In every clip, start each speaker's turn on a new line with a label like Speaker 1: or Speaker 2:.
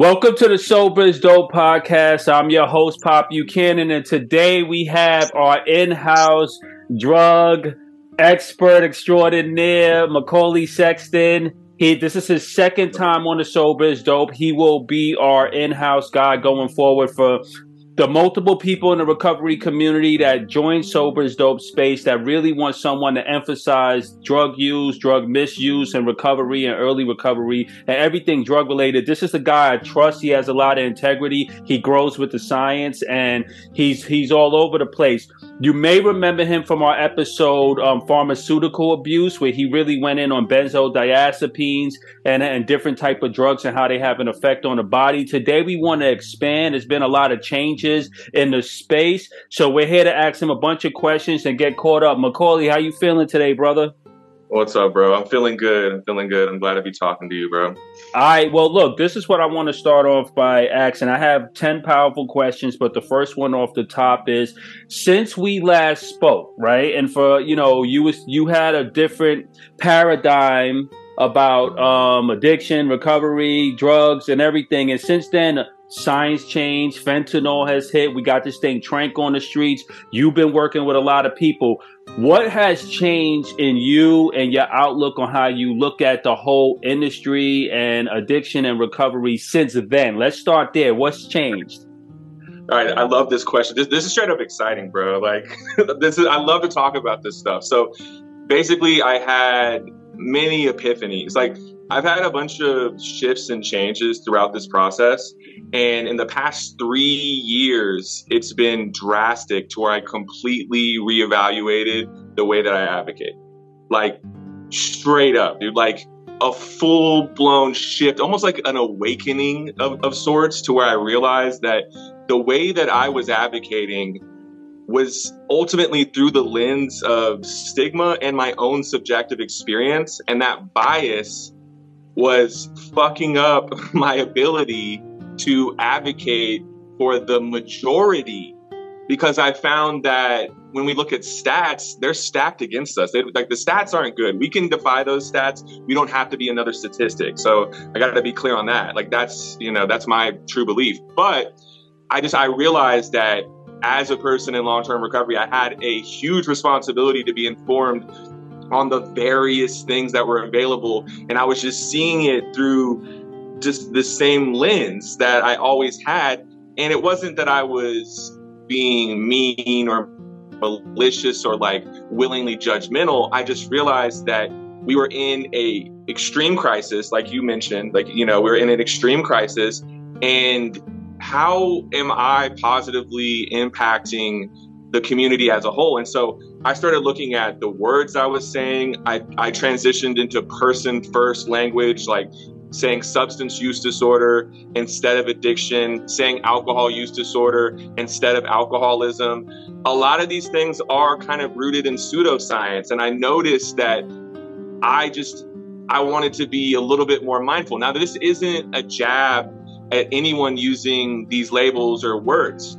Speaker 1: Welcome to the Sober is Dope podcast. I'm your host, Pop Buchanan, and today we have our in-house drug expert extraordinaire, McCauley Sexton. He, this is his second time on the Sober is Dope. He will be our in-house guy going forward for the multiple people in the recovery community that join Sober's Dope space that really want someone to emphasize drug use, drug misuse, and recovery and early recovery and everything drug related. This is the guy I trust. He has a lot of integrity. He grows with the science and he's he's all over the place. You may remember him from our episode um, pharmaceutical abuse, where he really went in on benzodiazepines and, and different type of drugs and how they have an effect on the body. Today we want to expand. There's been a lot of changes in the space, so we're here to ask him a bunch of questions and get caught up. McCauley, how you feeling today, brother?
Speaker 2: What's up, bro? I'm feeling good. I'm feeling good. I'm glad to be talking to you, bro. All
Speaker 1: right. Well, look, this is what I want to start off by asking. I have 10 powerful questions, but the first one off the top is since we last spoke, right? And for, you know, you was you had a different paradigm about um addiction, recovery, drugs and everything. And since then, Science changed. Fentanyl has hit. We got this thing tranq on the streets. You've been working with a lot of people. What has changed in you and your outlook on how you look at the whole industry and addiction and recovery since then? Let's start there. What's changed?
Speaker 2: All right, I love this question. This, this is straight up exciting, bro. Like this is I love to talk about this stuff. So basically I had many epiphanies. Like I've had a bunch of shifts and changes throughout this process. And in the past three years, it's been drastic to where I completely reevaluated the way that I advocate. Like, straight up, dude. Like, a full blown shift, almost like an awakening of, of sorts, to where I realized that the way that I was advocating was ultimately through the lens of stigma and my own subjective experience. And that bias was fucking up my ability to advocate for the majority because I found that when we look at stats, they're stacked against us. They, like the stats aren't good. We can defy those stats. We don't have to be another statistic. So I got to be clear on that. Like that's you know that's my true belief. But I just I realized that as a person in long term recovery, I had a huge responsibility to be informed on the various things that were available. And I was just seeing it through just the same lens that I always had. And it wasn't that I was being mean or malicious or like willingly judgmental. I just realized that we were in a extreme crisis, like you mentioned, like, you know, we we're in an extreme crisis. And how am I positively impacting the community as a whole? And so I started looking at the words I was saying. I, I transitioned into person first language, like saying substance use disorder instead of addiction, saying alcohol use disorder instead of alcoholism. A lot of these things are kind of rooted in pseudoscience. And I noticed that I just, I wanted to be a little bit more mindful. Now, this isn't a jab at anyone using these labels or words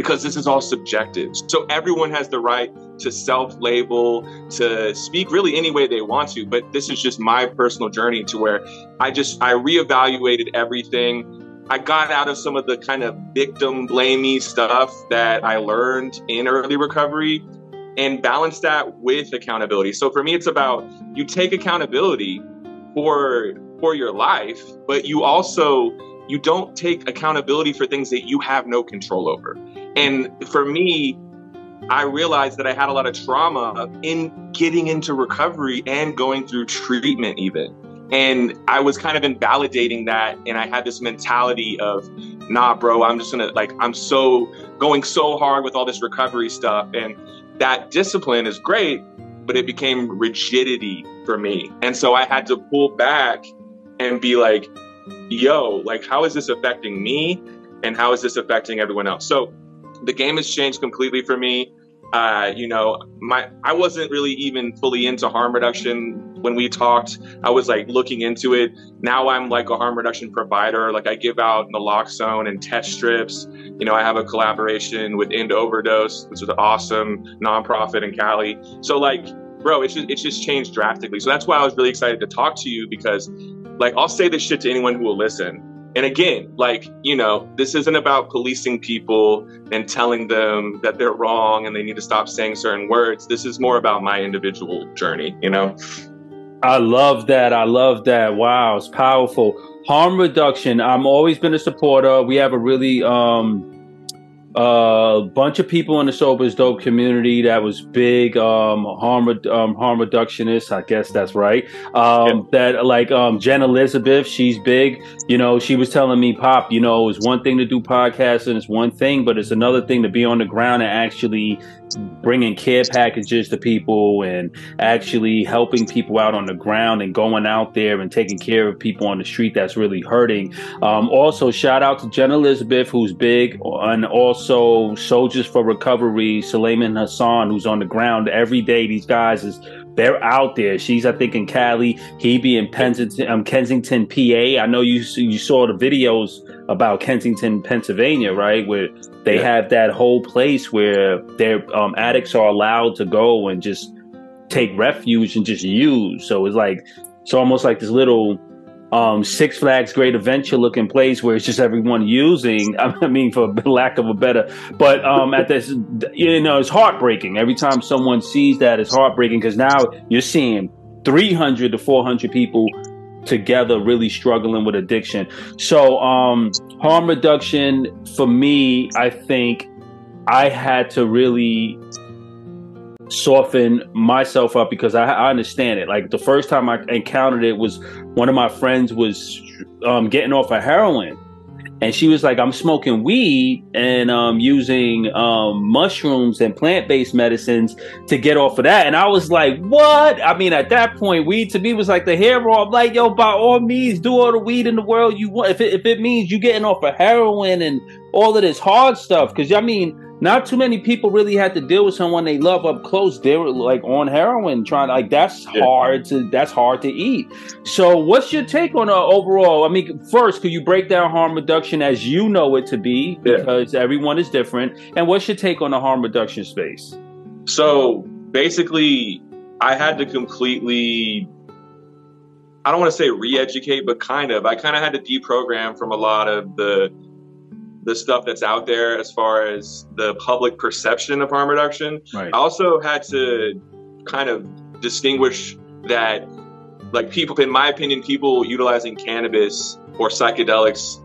Speaker 2: because this is all subjective. So everyone has the right to self label, to speak really any way they want to. But this is just my personal journey to where I just, I reevaluated everything. I got out of some of the kind of victim blamey stuff that I learned in early recovery and balance that with accountability. So for me, it's about you take accountability for for your life, but you also you don't take accountability for things that you have no control over. And for me, I realized that I had a lot of trauma in getting into recovery and going through treatment, even. And I was kind of invalidating that. And I had this mentality of, nah, bro, I'm just gonna, like, I'm so going so hard with all this recovery stuff. And that discipline is great, but it became rigidity for me. And so I had to pull back and be like, yo, like, how is this affecting me? And how is this affecting everyone else? So the game has changed completely for me. Uh, you know, my I wasn't really even fully into harm reduction when we talked. I was like looking into it. Now I'm like a harm reduction provider. Like I give out naloxone and test strips. You know, I have a collaboration with End Overdose, which is an awesome nonprofit in Cali. So like, bro, it's just it's just changed drastically. So that's why I was really excited to talk to you because, like, I'll say this shit to anyone who will listen and again, like, you know, this isn't about policing people and telling them that they're wrong and they need to stop saying certain words. This is more about my individual journey, you know?
Speaker 1: I love that. I love that. Wow, it's powerful. Harm reduction. I'm always been a supporter. We have a really um a uh, bunch of people in the sober is dope community that was big um, harm um, harm reductionist. I guess that's right. Um, That like um, Jen Elizabeth, she's big. You know, she was telling me, Pop, you know, it's one thing to do podcasts and it's one thing, but it's another thing to be on the ground and actually bringing care packages to people and actually helping people out on the ground and going out there and taking care of people on the street that's really hurting. Um, also, shout out to Jen Elizabeth, who's big, and also Soldiers for Recovery, Suleiman Hassan, who's on the ground every day. These guys is they're out there. She's, I think, in Cali. He be in Kensington, um, Kensington, PA. I know you you saw the videos about Kensington, Pennsylvania, right? Where they yeah. have that whole place where their um, addicts are allowed to go and just take refuge and just use. So it's like it's almost like this little um, Six Flags Great Adventure looking place where it's just everyone using. I mean, for lack of a better, but um, at this, you know, it's heartbreaking every time someone sees that. It's heartbreaking because now you're seeing 300 to 400 people together really struggling with addiction. So, um, harm reduction for me, I think I had to really soften myself up because I, I, understand it. Like the first time I encountered it was one of my friends was um, getting off of heroin and she was like, I'm smoking weed and um, using um, mushrooms and plant based medicines to get off of that. And I was like, what? I mean, at that point, weed to me was like the roll. I'm like, yo, by all means, do all the weed in the world you want. If it, if it means you getting off of heroin and all of this hard stuff, because I mean, not too many people really had to deal with someone they love up close. They were like on heroin, trying to, like that's yeah. hard to that's hard to eat. So, what's your take on uh, overall? I mean, first, could you break down harm reduction as you know it to be because yeah. everyone is different, and what's your take on the harm reduction space?
Speaker 2: So basically, I had to completely. I don't want to say re-educate, but kind of. I kind of had to deprogram from a lot of the the stuff that's out there as far as the public perception of harm reduction. Right. I also had to kind of distinguish that, like people, in my opinion, people utilizing cannabis or psychedelics,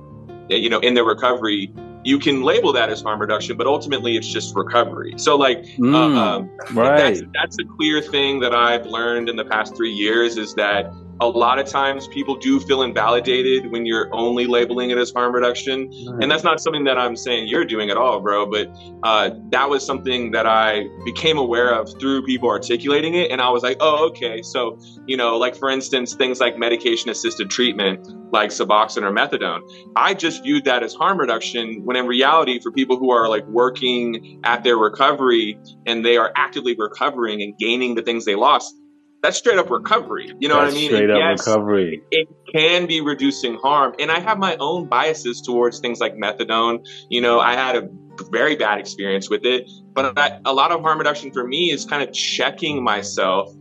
Speaker 2: eh, you know, in their recovery, you can label that as harm reduction, but ultimately it's just recovery. So, like, mm, uh, um, right. that's that's a clear thing that I've learned in the past three years is that a lot of times people do feel invalidated when you're only labeling it as harm reduction. Right. and that's not something that i'm saying you're doing at all bro but uh, that was something that i became aware of through people articulating it and i was like oh okay. So you know like for instance things like medication assisted treatment like suboxone or methadone. I just viewed that as harm reduction when in reality for people who are like working at their recovery and they are actively recovering and gaining the things they lost that's straight up recovery. You know
Speaker 1: that's
Speaker 2: what I mean?
Speaker 1: Straight up yes, recovery.
Speaker 2: It can be reducing harm. And I have my own biases towards things like methadone. You know, I had a very bad experience with it, but I, a lot of harm reduction for me is kind of checking myself.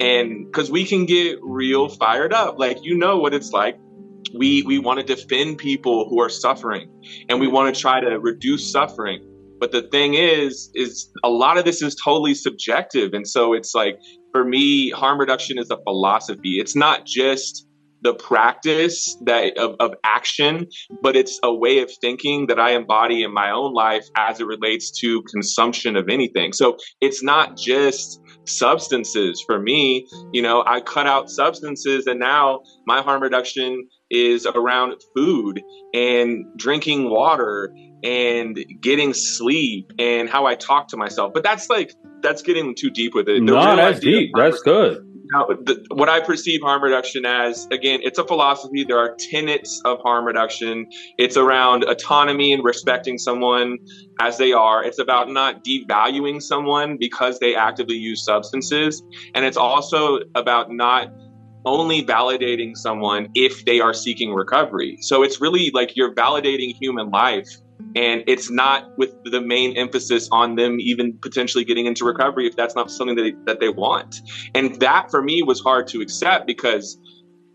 Speaker 2: And because we can get real fired up, like, you know what it's like we we want to defend people who are suffering and we want to try to reduce suffering but the thing is is a lot of this is totally subjective and so it's like for me, harm reduction is a philosophy. It's not just the practice that of, of action, but it's a way of thinking that I embody in my own life as it relates to consumption of anything. So it's not just substances for me. You know, I cut out substances and now my harm reduction is around food and drinking water and getting sleep and how I talk to myself. But that's like that's getting too deep with it.
Speaker 1: The no, that's deep. That's good.
Speaker 2: Now, the, what I perceive harm reduction as, again, it's a philosophy. There are tenets of harm reduction. It's around autonomy and respecting someone as they are. It's about not devaluing someone because they actively use substances. And it's also about not only validating someone if they are seeking recovery. So it's really like you're validating human life and it's not with the main emphasis on them even potentially getting into recovery if that's not something that they, that they want and that for me was hard to accept because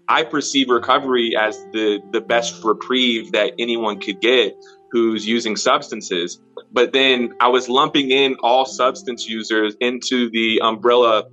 Speaker 2: I perceive recovery as the the best reprieve that anyone could get who's using substances. But then I was lumping in all substance users into the umbrella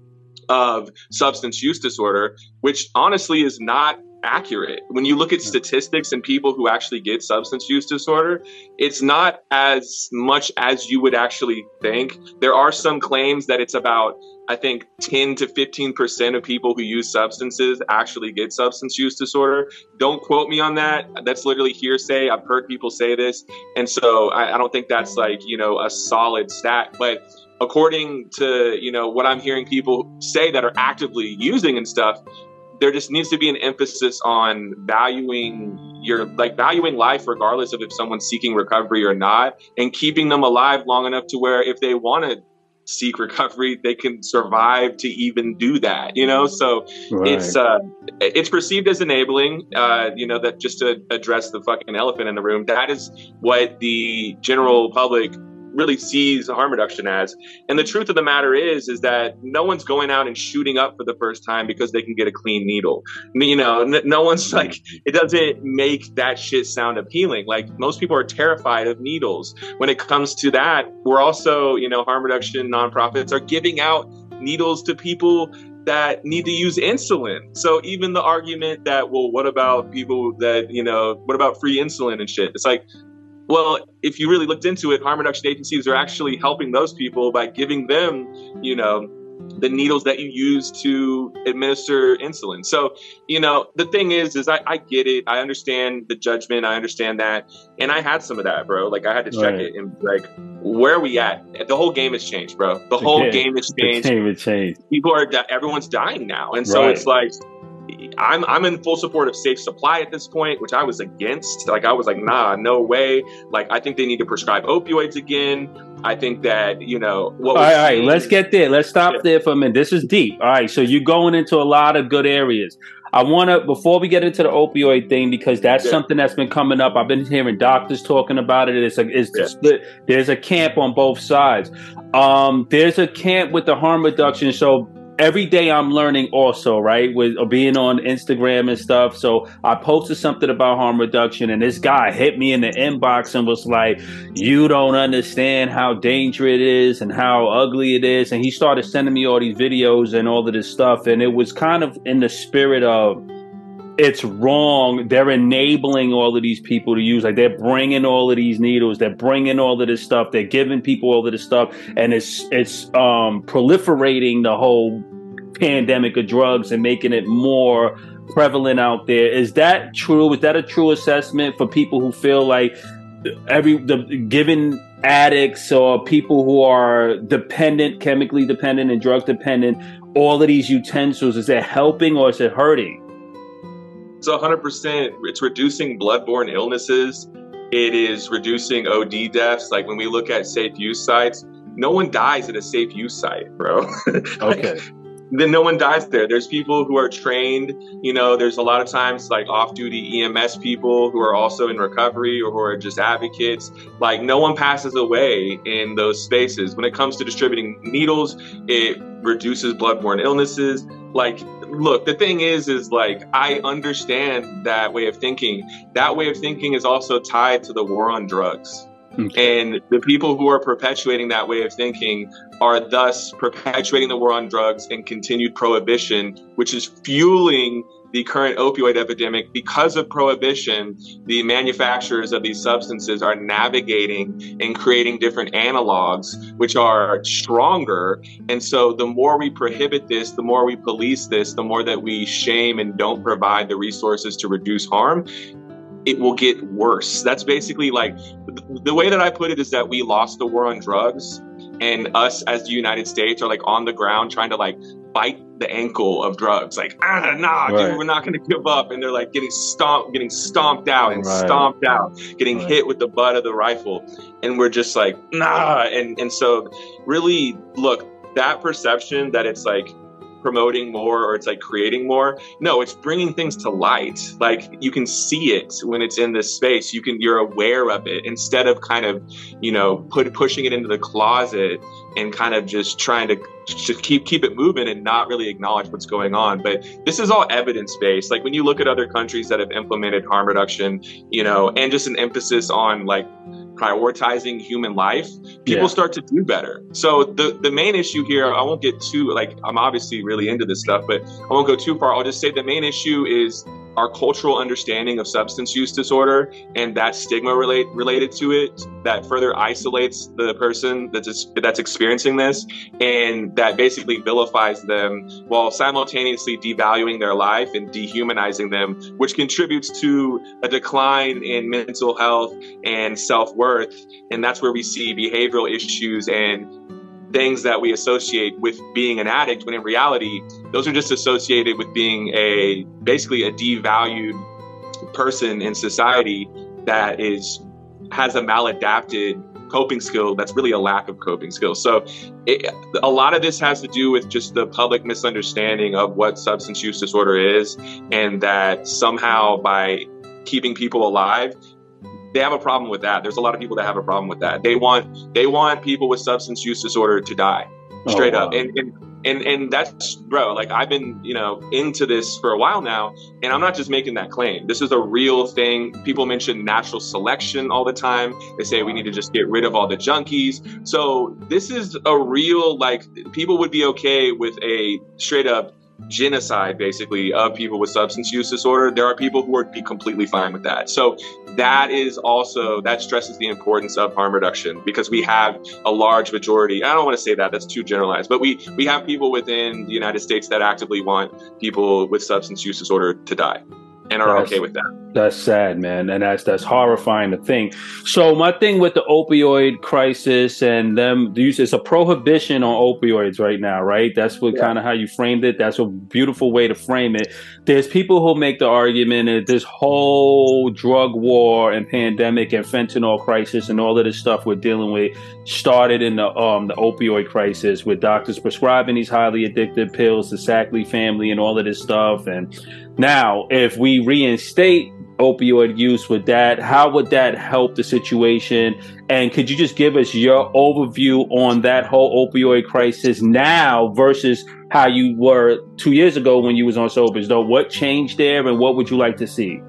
Speaker 2: of substance use disorder, which honestly is not accurate. When you look at statistics and people who actually get substance use disorder, it's not as much as you would actually think. There are some claims that it's about, I think, 10 to 15% of people who use substances actually get substance use disorder. Don't quote me on that. That's literally hearsay. I've heard people say this. And so I, I don't think that's like, you know, a solid stat. But according to, you know, what I'm hearing people say that are actively using and stuff, there just needs to be an emphasis on valuing your like valuing life regardless of if someone's seeking recovery or not and keeping them alive long enough to where if they want to seek recovery they can survive to even do that you know so right. it's uh it's perceived as enabling uh you know that just to address the fucking elephant in the room that is what the general public really sees harm reduction as. And the truth of the matter is, is that no one's going out and shooting up for the first time because they can get a clean needle. You know, no one's like, it doesn't make that shit sound appealing. Like most people are terrified of needles. When it comes to that, we're also, you know, harm reduction nonprofits are giving out needles to people that need to use insulin. So even the argument that, well, what about people that, you know, what about free insulin and shit? It's like, well, if you really looked into it, harm reduction agencies are actually helping those people by giving them, you know, the needles that you use to administer insulin. So, you know, the thing is, is I, I get it. I understand the judgment. I understand that. And I had some of that, bro. Like I had to check right. it and like, where are we at? The whole game has changed, bro. The whole game has changed. The
Speaker 1: game has changed.
Speaker 2: People are, everyone's dying now. And so right. it's like, I'm I'm in full support of safe supply at this point, which I was against. Like I was like, nah, no way. Like I think they need to prescribe opioids again. I think that you know.
Speaker 1: What all right, all right, let's get there. Let's stop yeah. there for a minute. This is deep. All right, so you're going into a lot of good areas. I want to before we get into the opioid thing because that's yeah. something that's been coming up. I've been hearing doctors talking about it. It's a it's yeah. split. There's a camp on both sides. Um, there's a camp with the harm reduction. So every day I'm learning also, right? With uh, being on Instagram and stuff. So I posted something about harm reduction and this guy hit me in the inbox and was like, you don't understand how dangerous it is and how ugly it is. And he started sending me all these videos and all of this stuff. And it was kind of in the spirit of, it's wrong. They're enabling all of these people to use. Like they're bringing all of these needles. They're bringing all of this stuff. They're giving people all of this stuff, and it's it's um, proliferating the whole pandemic of drugs and making it more prevalent out there. Is that true? Is that a true assessment for people who feel like every the given addicts or people who are dependent, chemically dependent and drug dependent, all of these utensils, is it helping or is it hurting?
Speaker 2: So 100%, it's reducing bloodborne illnesses. It is reducing OD deaths. Like when we look at safe use sites, no one dies at a safe use site, bro.
Speaker 1: like, okay
Speaker 2: then no one dies there. There's people who are trained. You know, there's a lot of times like off-duty EMS people who are also in recovery or who are just advocates. Like no one passes away in those spaces. When it comes to distributing needles, it reduces bloodborne illnesses. Like, look, the thing is, is like I understand that way of thinking. That way of thinking is also tied to the war on drugs. Okay. And the people who are perpetuating that way of thinking are thus perpetuating the war on drugs and continued prohibition, which is fueling the current opioid epidemic. Because of prohibition, the manufacturers of these substances are navigating and creating different analogs, which are stronger. And so the more we prohibit this, the more we police this, the more that we shame and don't provide the resources to reduce harm, it will get worse. That's basically like the way that I put it is that we lost the war on drugs and us as the United States are like on the ground trying to like bite the ankle of drugs. Like, ah, nah, right. dude, we're not going to give up. And they're like getting stomped, getting stomped out and right. stomped out, getting right. hit with the butt of the rifle. And we're just like, nah. And, and so really look, that perception that it's like promoting more or it's like creating more. No, it's bringing things to light. Like you can see it when it's in this space. You can you're aware of it instead of kind of, you know, put pushing it into the closet and kind of just trying to just keep keep it moving and not really acknowledge what's going on. But this is all evidence based. Like when you look at other countries that have implemented harm reduction, you know, and just an emphasis on like prioritizing human life, people yeah. start to do better. So the the main issue here, I won't get too like I'm obviously really into this stuff, but I won't go too far. I'll just say the main issue is our cultural understanding of substance use disorder and that stigma relate, related to it that further isolates the person that's that's experiencing this and that basically vilifies them while simultaneously devaluing their life and dehumanizing them which contributes to a decline in mental health and self-worth. And that's where we see behavioral issues and things that we associate with being an addict when in reality those are just associated with being a basically a devalued person in society that is has a maladapted coping skill that's really a lack of coping skills so it, a lot of this has to do with just the public misunderstanding of what substance use disorder is and that somehow by keeping people alive they have a problem with that. There's a lot of people that have a problem with that. They want they want people with substance use disorder to die, oh, straight oh, wow. up. And, and and and that's bro. Like I've been you know into this for a while now, and I'm not just making that claim. This is a real thing. People mention natural selection all the time. They say we need to just get rid of all the junkies. So this is a real like people would be okay with a straight up genocide basically of people with substance use disorder there are people who would be completely fine with that. So that is also that stresses the importance of harm reduction because we have a large majority i don't want to say that that's too generalized but we we have people within the united states that actively want people with substance use disorder to die and are that's, okay with that.
Speaker 1: That's sad, man, and that's that's horrifying to think. So my thing with the opioid crisis and them use it's a prohibition on opioids right now, right? That's what yeah. kind of how you framed it. That's a beautiful way to frame it. There's people who make the argument that this whole drug war and pandemic and fentanyl crisis and all of this stuff we're dealing with started in the um the opioid crisis with doctors prescribing these highly addictive pills, the Sackler family, and all of this stuff and now, if we reinstate opioid use with that, how would that help the situation? And could you just give us your overview on that whole opioid crisis now versus how you were two years ago when you was on Dope? What changed there and what would you like to see?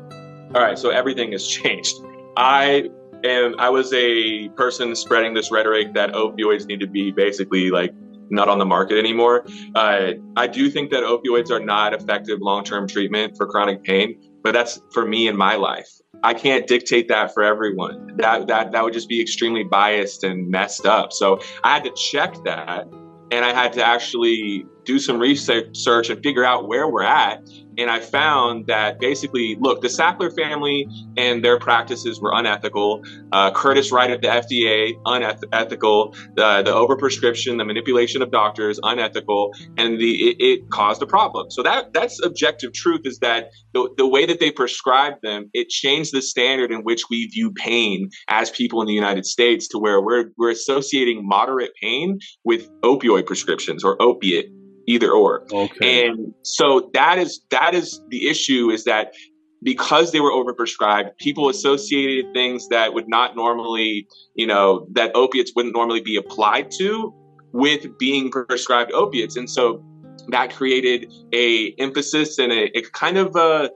Speaker 2: All right, so everything has changed. I am I was a person spreading this rhetoric that opioids need to be basically like not on the market anymore. Uh, I do think that opioids are not effective long term treatment for chronic pain, but that's for me in my life. I can't dictate that for everyone. That that that would just be extremely biased and messed up. So I had to check that, and I had to actually do some research and figure out where we're at and I found that basically, look, the Sackler family and their practices were unethical. Uh, Curtis Wright at the FDA, unethical. Uh, the overprescription, the manipulation of doctors, unethical, and the it, it, caused a problem. So that that's objective truth is that the, the way that they prescribed them, it changed the standard in which we view pain as people in the United States to where we're we're associating moderate pain with opioid prescriptions or opiate either or. Okay. And so that is that is the issue is that because they were overprescribed, people associated things that would not normally, you know, that opiates wouldn't normally be applied to with being prescribed opiates. And so that created a emphasis and a, a kind of a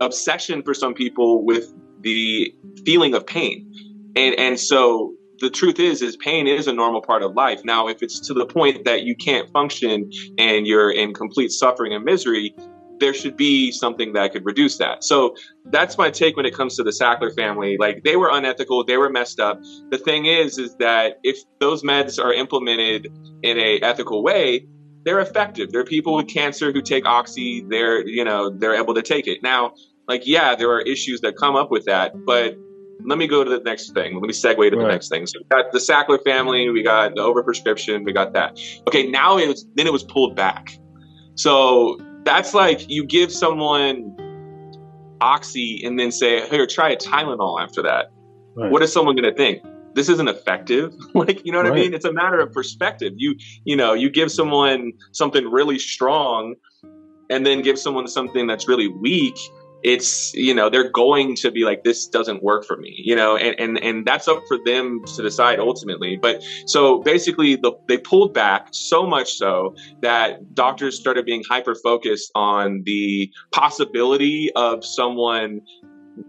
Speaker 2: obsession for some people with the feeling of pain. And and so the truth is is pain is a normal part of life now if it's to the point that you can't function and you're in complete suffering and misery there should be something that could reduce that. So that's my take when it comes to the Sackler family. Like they were unethical, they were messed up. The thing is, is that if those meds are implemented in a ethical way, they're effective. There are people with cancer who take oxy. They're, you know, they're able to take it. Now, like, yeah, there are issues that come up with that, but let me go to the next thing. Let me segue to right. the next thing. So we got the Sackler family, we got the overprescription, we got that. Okay, now it was then it was pulled back. So that's like you give someone oxy and then say, "Here, try a Tylenol." After that, right. what is someone going to think? This isn't effective. like you know what right. I mean? It's a matter of perspective. You you know you give someone something really strong, and then give someone something that's really weak it's you know they're going to be like this doesn't work for me you know and and, and that's up for them to decide ultimately. But so basically the, they pulled back so much so that doctors started being hyper focused on the possibility of someone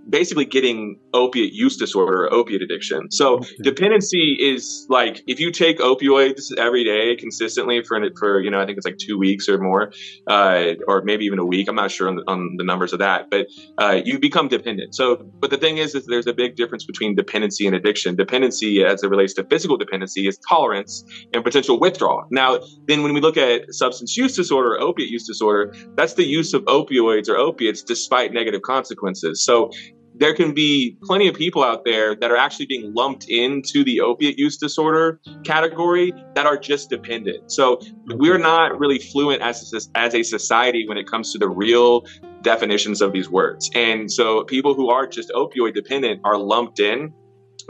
Speaker 2: basically getting opiate use disorder or opiate addiction. So okay. dependency is like if you take opioids every day consistently for for you know I think it's like two weeks or more, uh, or maybe even a week. I'm not sure on the, on the numbers of that, but uh, you become dependent. So, but the thing is, is there's a big difference between dependency and addiction. Dependency, as it relates to physical dependency, is tolerance and potential withdrawal. Now, then when we look at substance use disorder, or opiate use disorder, that's the use of opioids or opiates despite negative consequences. So there can be plenty of people out there that are actually being lumped into the opiate use disorder category that are just dependent. So we're not really fluent as a, as a society when it comes to the real definitions of these words. And so people who are just opioid dependent are lumped in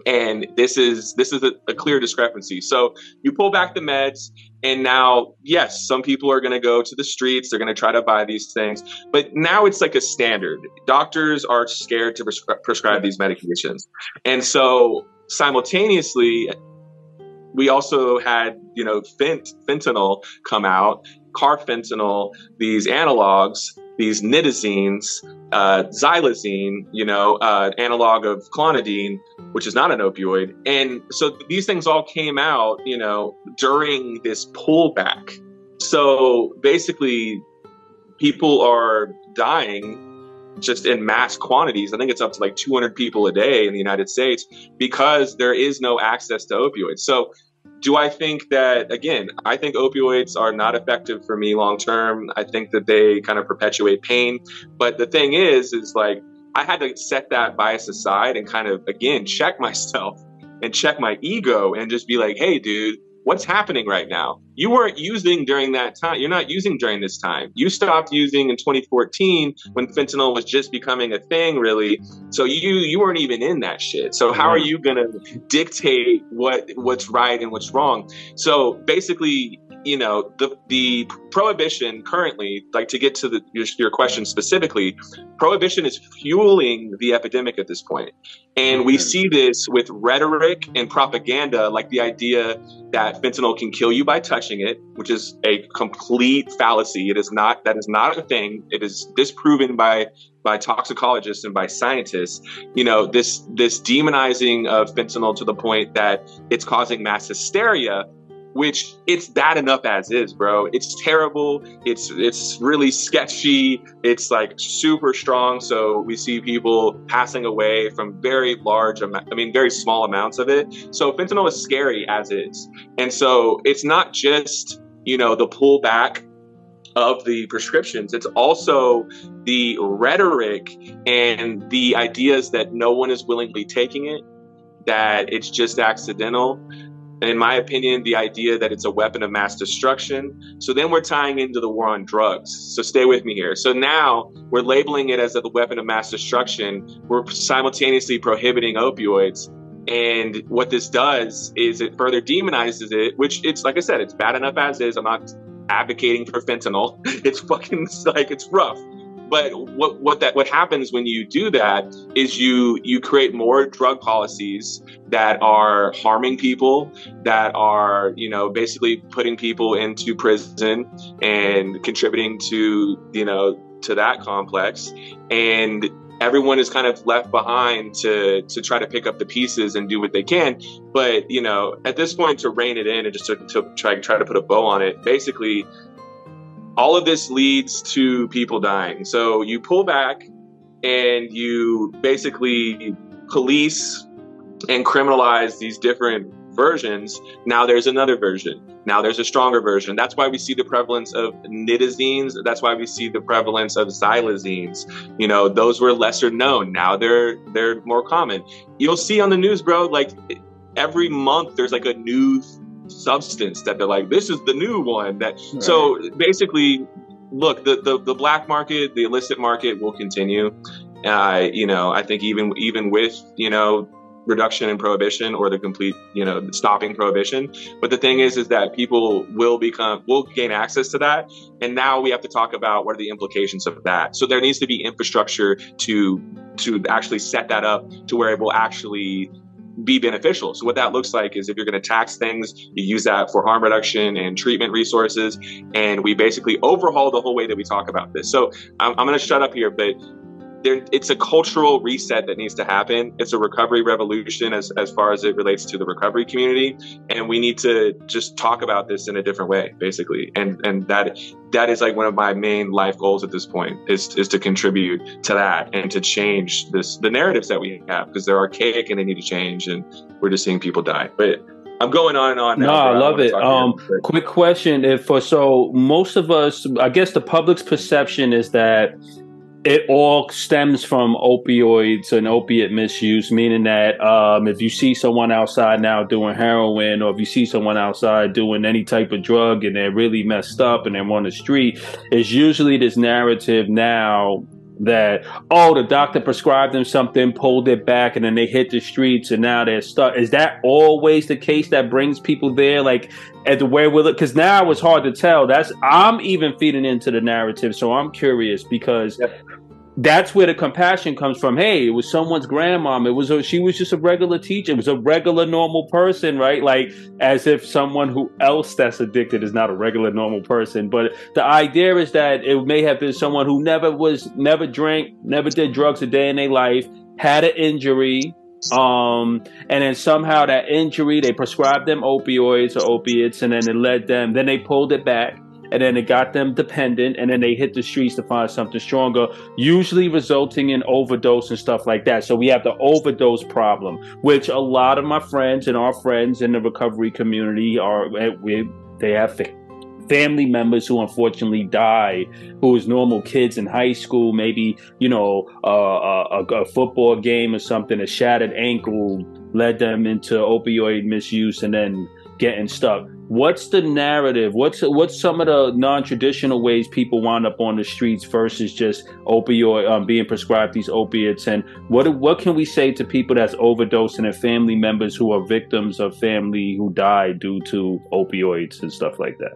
Speaker 2: and this is this is a, a, clear discrepancy. So you pull back the meds and now yes some people are going to go to the streets they're going to try to buy these things but now it's like a standard. Doctors are scared to prescri- prescribe these medications. And so simultaneously we also had you know fent- fentanyl come out carfentanil these analogs these nitazines, uh, xylazine, you know, uh, analog of clonidine, which is not an opioid. And so these things all came out, you know, during this pullback. So basically, people are dying just in mass quantities. I think it's up to like 200 people a day in the United States because there is no access to opioids. So do I think that, again, I think opioids are not effective for me long term. I think that they kind of perpetuate pain. But the thing is, is like, I had to set that bias aside and kind of, again, check myself and check my ego and just be like, hey, dude, what's happening right now? You weren't using during that time. You're not using during this time. You stopped using in 2014 when fentanyl was just becoming a thing, really. So you you weren't even in that shit. So how are you gonna dictate what what's right and what's wrong? So basically, you know, the the prohibition currently, like to get to the, your, your question specifically, prohibition is fueling the epidemic at this. And we mm-hmm. see this with rhetoric and propaganda, like the idea that fentanyl can kill you by touching it, which is a complete fallacy. It is not, that is not a thing. It is disproven by by toxicologists and by scientists, you know, this this demonizing of fentanyl to the point that it's causing mass hysteria which it's bad enough as is, bro. It's terrible. It's it's really sketchy. It's like super strong. So we see people passing away from very large. I mean, very small amounts of it. So fentanyl is scary as is, and so it's not just you know the pullback of the prescriptions. It's also the rhetoric and the ideas that no one is willingly taking it, that it's just accidental and in my opinion, the idea that it's a weapon of mass destruction. So then we're tying into the war on drugs. So stay with me here. So now we're labeling it as a weapon of mass destruction. We're simultaneously prohibiting opioids. And what this does is it further demonizes it, which it's like I said, it's bad enough as is. I'm not advocating for fentanyl. It's fucking like it's rough. But what what that what happens when you do that is you you create more drug policies that are harming people, that are you know basically putting people into prison and contributing to you know to that complex, and everyone is kind of left behind to to try to pick up the pieces and do what they can. But you know, at this point, to rein it in and just to, to try try to put a bow on it, basically, all of this leads to people dying. So you pull back and you basically police and criminalize these different versions. Now there's another version. Now there's a stronger version. That's why we see the prevalence of nitazines. That's why we see the prevalence of xylazines. You know, those were lesser known. Now they're they're more common. You'll see on the news, bro, like every month there's like a new substance that they're like, this is the new one. That right. so basically, look, the, the the black market, the illicit market will continue. Uh, you know, I think even even with you know reduction in prohibition or the complete, you know, stopping prohibition. But the thing is, is that people will become, will gain access to that. And now we have to talk about what are the implications of that. So there needs to be infrastructure to, to actually set that up to where it will actually be beneficial. So what that looks like is if you're going to tax things, you use that for harm reduction and treatment resources. And we basically overhaul the whole way that we talk about this. So I'm, I'm going to shut up here, but there, it's a cultural reset that needs to happen. It's a recovery revolution as, as far as it relates to the recovery community. And we need to just talk about this in a different way, basically. And, and that, that is like one of my main life goals at this point is, is to contribute to that and to change this, the narratives that we have because they're archaic and they need to change. And we're just seeing people die. But I'm going on and on.
Speaker 1: No, I love I it. Um, quick question: If for so most of us, I guess the public's perception is that it all stems from opioids and opiate misuse, meaning that um, if you see someone outside now doing heroin, or if you see someone outside doing any type of drug and they're really messed up and they're on the street, it's usually this narrative now that oh the doctor prescribed them something pulled it back and then they hit the streets and now they're stuck. Is that always the case that brings people there? Like at the way with it because now it's hard to tell. That's i'm even feeding into the narrative so i'm curious because that's where the compassion comes from. Hey, it was someone's grandmom. It was a, she was just a regular teacher. It was a regular normal person, right? Like as if someone who else that's addicted is not a regular normal person. But the idea is that it may have been someone who never was, never drank, never did drugs a day in their life, had an injury, um, and then somehow that injury they prescribed them opioids or opiates, and then it led them. Then they pulled it back and then it got them dependent, and then they hit the streets to find something stronger, usually resulting in overdose and stuff like that. So we have the overdose problem, which a lot of my friends and our friends in the recovery community are eh, we they have family members who unfortunately die, who was normal kids in high school, maybe you know uh, a, a, football game or something, a shattered ankle led them into opioid misuse, and then getting stuck. What's the narrative? What's what's some of the non-traditional ways people wind up on the streets versus just opioid um, being prescribed these opiates? And what what can we say to people that's overdosing and family members who are victims of family who died due to opioids and stuff like that?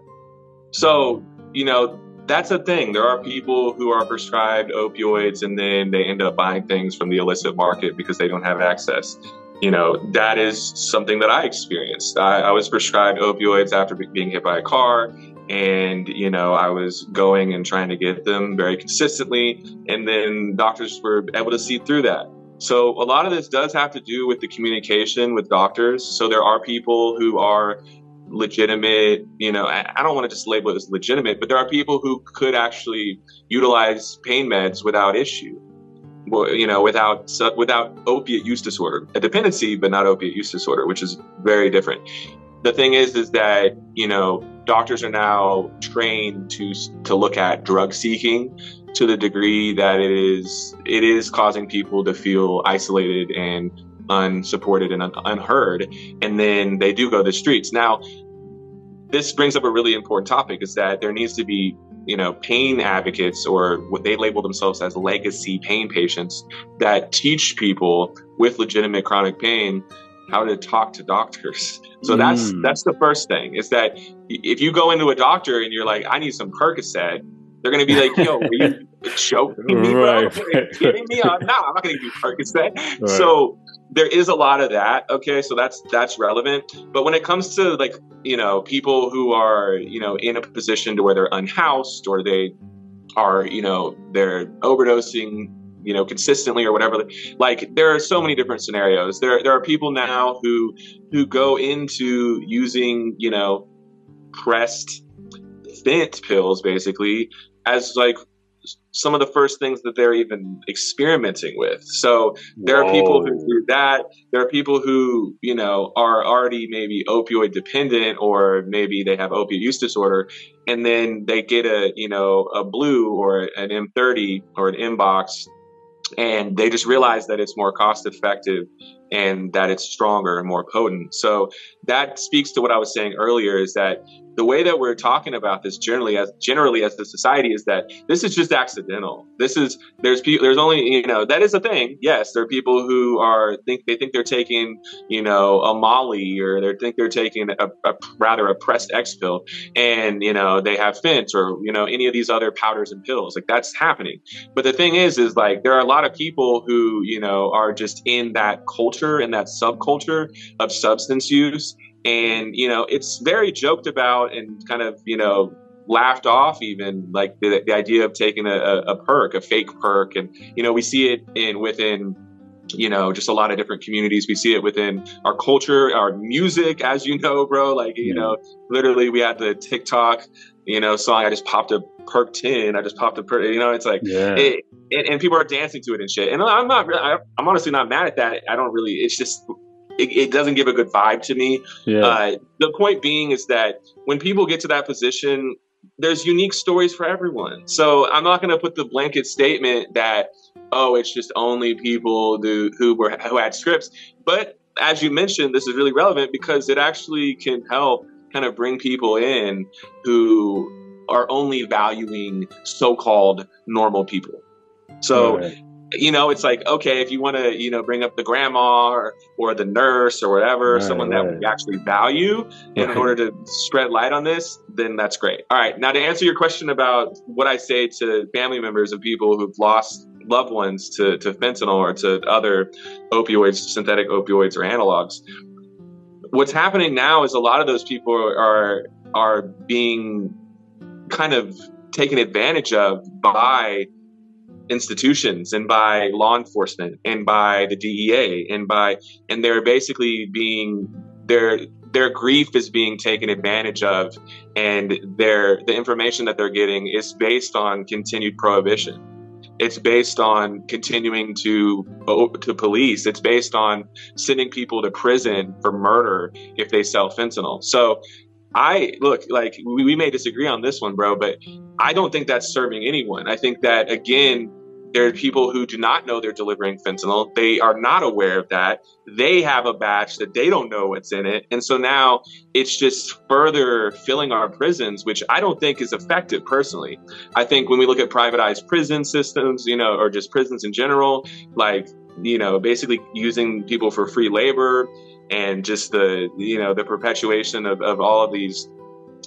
Speaker 2: So you know that's a thing. There are people who are prescribed opioids and then they end up buying things from the illicit market because they don't have access you know, that is something that I experienced. I, I, was prescribed opioids after being hit by a car, and, you know, I was going and trying to get them very consistently, and then doctors were able to see through that. So, a lot of this does have to do with the communication with doctors. So, there are people who are legitimate, you know, I don't want to just label it as legitimate, but there are people who could actually utilize pain meds without issue you know, without without opiate use disorder, a dependency, but not opiate use disorder, which is very different. The thing is, is that you know, doctors are now trained to to look at drug seeking to the degree that it is it is causing people to feel isolated and unsupported and un- unheard, and then they do go to the streets. Now, this brings up a really important topic: is that there needs to be you know, pain advocates or what they label themselves as legacy pain patients that teach people with legitimate chronic pain how to talk to doctors. So mm. that's that's the first thing is that if you go into a doctor and you're like, I need some Percocet, they're gonna be like, Yo, are you joking me, bro? Right. Are you kidding me? Uh, no, I'm not gonna give you Percocet. Right. So there is a lot of that okay so that's that's relevant. But when it comes to like you know people who are you know in a position to where they're unhoused or they are you know they're overdosing you know consistently or whatever like there are so many different scenarios. There there are people now who who go into using you know pressed fent pills basically as like some of the first things that they're even experimenting with. So there Whoa. are people who do that. There are people who, you know, are already maybe opioid dependent or maybe they have opioid use disorder and then they get a, you know, a blue or an M30 or an inbox and they just realize that it's more cost effective and that it's stronger and more potent. So that speaks to what I was saying earlier is that the way that we're talking about this generally as generally as the society is that this is just accidental. This is there's people there's only you know that is a thing. Yes, there are people who are think they think they're taking you know a Molly or they think they're taking a, a rather a pressed X pill and you know they have Fence or you know any of these other powders and pills like that's happening. But the thing is is like there are a lot of people who you know are just in that culture in that subculture of substance use and you know it's very joked about and kind of you know laughed off even like the, the idea of taking a, a, perk a fake perk. And you know we see it in within you know just a lot of different communities. We see it within our culture our music as you know bro. Like you know literally we had the tiktok you know song i just popped a perk 10 i just popped a perk you know it's like yeah. It, and, and, people are dancing to it and shit. And i'm not really i'm honestly not mad at that. I don't really it's just it, it, doesn't give a good vibe to me. Yeah. Uh, the point being is that when people get to that position, there's unique stories for everyone. So I'm not going to put the blanket statement that oh, it's just only people who, who were who had scripts. But as you mentioned, this is really relevant because it actually can help kind of bring people in who are only valuing so-called normal people. So right you know, it's like, okay, if you want to, you know, bring up the grandma or, or the nurse or whatever, right, someone right. that we actually value in order to spread light on this, then that's great. All right. Now, to answer your question about what I say to family members of people who've lost loved ones to, to fentanyl or to other opioids, synthetic opioids or analogs, what's happening now is a lot of those people are, are being kind of taken advantage of by institutions and by law enforcement and by the DEA and by and they're basically being their their grief is being taken advantage of and their the information that they're getting is based on continued prohibition. It's based on continuing to to police. It's based on sending people to prison for murder if they sell fentanyl. So I look like we, we may disagree on this one, bro, but I don't think that's serving anyone. I think that again, there are people who do not know they're delivering fentanyl. They are not aware of that. They have a batch that they don't know what's in it. And so now it's just further filling our prisons, which I don't think is effective personally. I think when we look at privatized prison systems, you know, or just prisons in general, like, you know, basically using people for free labor and just the, you know, the perpetuation of, of all of these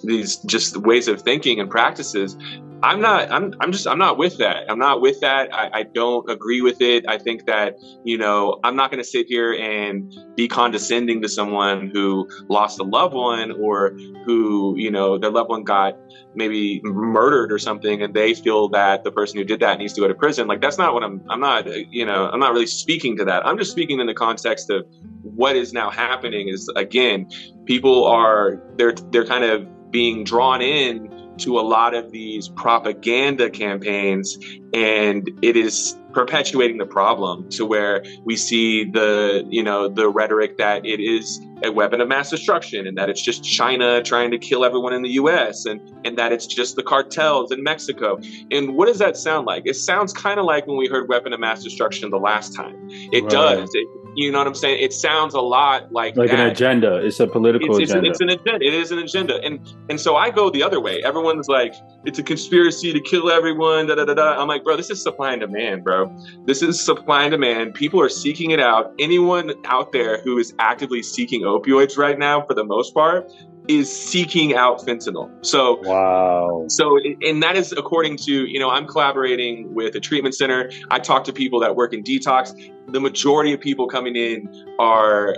Speaker 2: these just ways of thinking and practices I'm not. I'm. I'm just. I'm not with that. I'm not with that. I, I don't agree with it. I think that you know. I'm not going to sit here and be condescending to someone who lost a loved one or who you know their loved one got maybe murdered or something, and they feel that the person who did that needs to go to prison. Like that's not what I'm. I'm not. You know. I'm not really speaking to that. I'm just speaking in the context of what is now happening. Is again, people are. They're. They're kind of being drawn in to a lot of these propaganda campaigns and it is perpetuating the problem to where we see the you know the rhetoric that it is a weapon of mass destruction and that it's just China trying to kill everyone in the US and and that it's just the cartels in Mexico. And what does that sound like? It sounds kind of like when we heard weapon of mass destruction the last time. It right. does. It, you know what I'm saying? It sounds a lot like
Speaker 1: like that. an agenda. It's a political
Speaker 2: it's,
Speaker 1: agenda.
Speaker 2: It's, an agenda. It is an agenda. And and so I go the other way. Everyone's like, it's a conspiracy to kill everyone. Da da da da. I'm like, bro, this is supply and demand, bro. This is supply and demand. People are seeking it out. Anyone out there who is actively seeking opioids right now, for the most part, is seeking out fentanyl. So
Speaker 1: wow.
Speaker 2: So and that is according to you know I'm collaborating with a treatment center. I talk to people that work in detox. The majority of people coming in are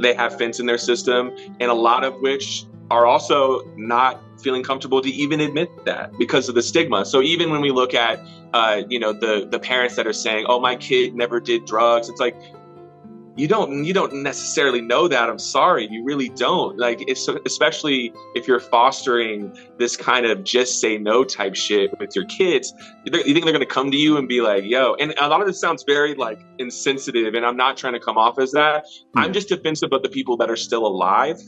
Speaker 2: they have fent in their system, and a lot of which are also not feeling comfortable to even admit that because of the stigma. So even when we look at, uh, you know, the the parents that are saying, "Oh, my kid never did drugs," it's like you don't you don't necessarily know that i'm sorry you really don't. Like it's especially if you're fostering this kind of just say no type shit with your kids you think they're going to come to you and be like yo and a lot of this sounds very like insensitive and i'm not trying to come off as that. Mm-hmm. i'm just defensive of the people that are still alive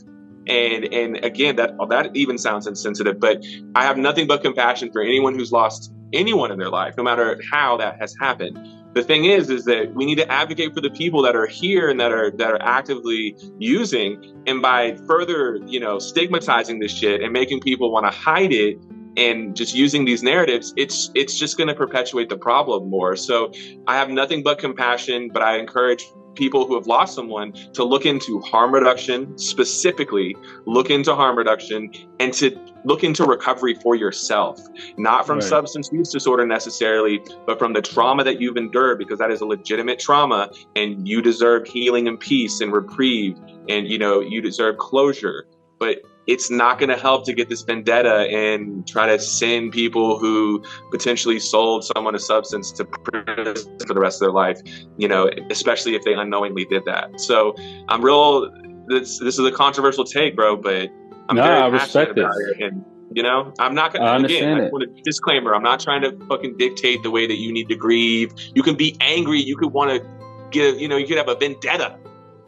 Speaker 2: and and again that that even sounds insensitive but i have nothing but compassion for anyone who's lost anyone in their life no matter how that has happened the thing is is that we need to advocate for the people that are here and that are that are actively using. And by further you know stigmatizing this shit and making people want to hide it and just using these narratives it's it's just going to perpetuate the problem more. So i have nothing but compassion but i encourage people who have lost someone to look into harm reduction specifically look into harm reduction and to look into recovery for yourself not from right. substance use disorder necessarily but from the trauma that you've endured because that is a legitimate trauma and you deserve healing and peace and reprieve and you know you deserve closure but it's not going to help to get this vendetta and try to send people who potentially sold someone a substance to prison for the rest of their life, you know, especially if they unknowingly did that. So I'm real, this, this is a controversial take, bro, but I'm
Speaker 1: no, very I respect
Speaker 2: about it. And, you know, I'm not going to, again, I want a disclaimer. I'm not trying to fucking dictate the way that you need to grieve. You can be angry. You could want to give. you know, you could have a vendetta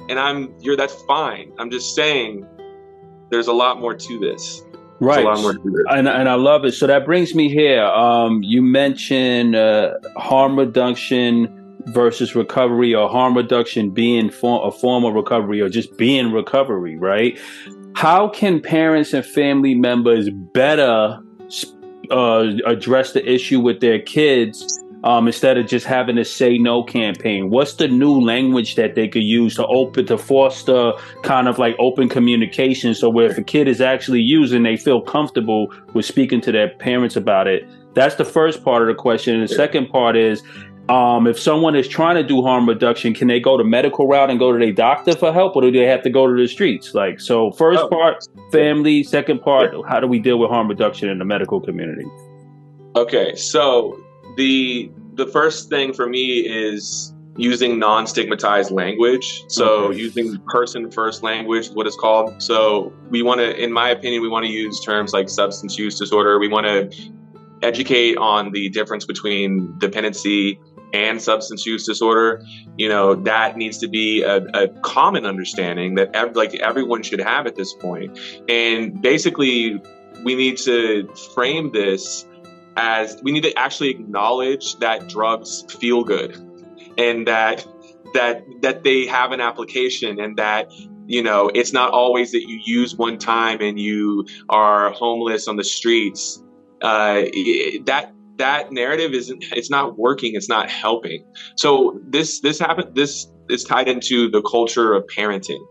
Speaker 2: and I'm, you're, that's fine. I'm just saying, there's a lot more to this.
Speaker 1: Right. And, and I love it. So that brings me here. Um, you mentioned uh, harm reduction versus recovery or harm reduction being for, a form of recovery or just being recovery, right? How can parents and family members better uh, address the issue with their kids um, instead of just having a say no campaign? What's the new language that they could use to open to foster kind of like open communication? So where if a kid is actually using, they feel comfortable with speaking to their parents about it. That's the first part of the question. And the second part is, um, if someone is trying to do harm reduction, can they go the medical route and go to their doctor for help, or do they have to go to the streets? Like, so first oh. part, family. Second part, how do we deal with harm reduction in the medical community?
Speaker 2: Okay, so the the first thing for me is using non-stigmatized language. So okay. using person first language what it's called. So we want to in my opinion we want to use terms like substance use disorder. We want to educate on the difference between dependency and substance use disorder. You know that needs to be a, a common understanding that ev- like everyone should have at this point. And basically we need to frame this as we need to actually acknowledge that drugs feel good and that that that they have an application and that you know it's not always that you use one time and you are homeless on the streets. Uh, that that narrative isn't it's not working it's not helping. So this this happened this is tied into the culture of parenting.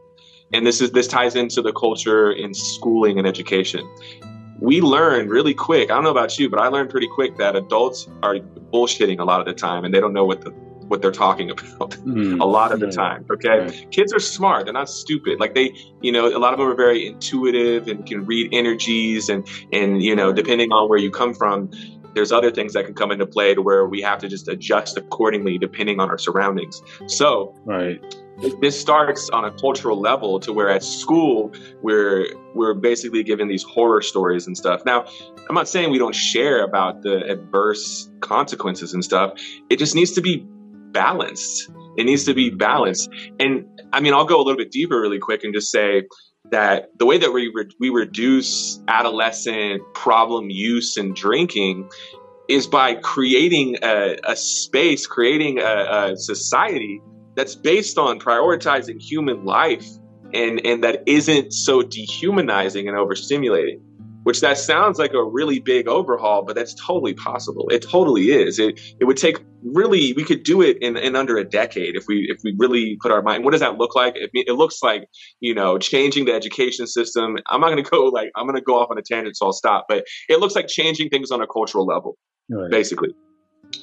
Speaker 2: And this is this ties into the culture in schooling and education we learn really quick. I don't know about you, but I learned pretty quick that adults are bullshitting a lot of the time and they don't know what the what they're talking about mm, a lot of the time. Okay. Right. Kids are smart. They're not stupid. Like they, you know, a lot of them are very intuitive and can read energies and, and, you know, depending on where you come from, there's other things that can come into play to where we have to just adjust accordingly depending on our surroundings. So,
Speaker 1: right
Speaker 2: this starts on a cultural level to where at school we're we're basically given these horror stories and stuff. Now i'm not saying we don't share about the adverse consequences and stuff. It just needs to be balanced. It needs to be balanced. And i mean i'll go a little bit deeper really quick and just say that the way that we re- we reduce adolescent problem use and drinking is by creating a, a space creating a, a society that's based on prioritizing human life and and that isn't so dehumanizing and overstimulating which that sounds like a really big overhaul but that's totally possible. It totally is. It it would take really we could do it in, in under a decade if we if we really put our mind what does that look like? It, it looks like you know changing the education system. I'm not going to go like i'm going to go off on a tangent so i'll stop but it looks like changing things on a cultural level right. basically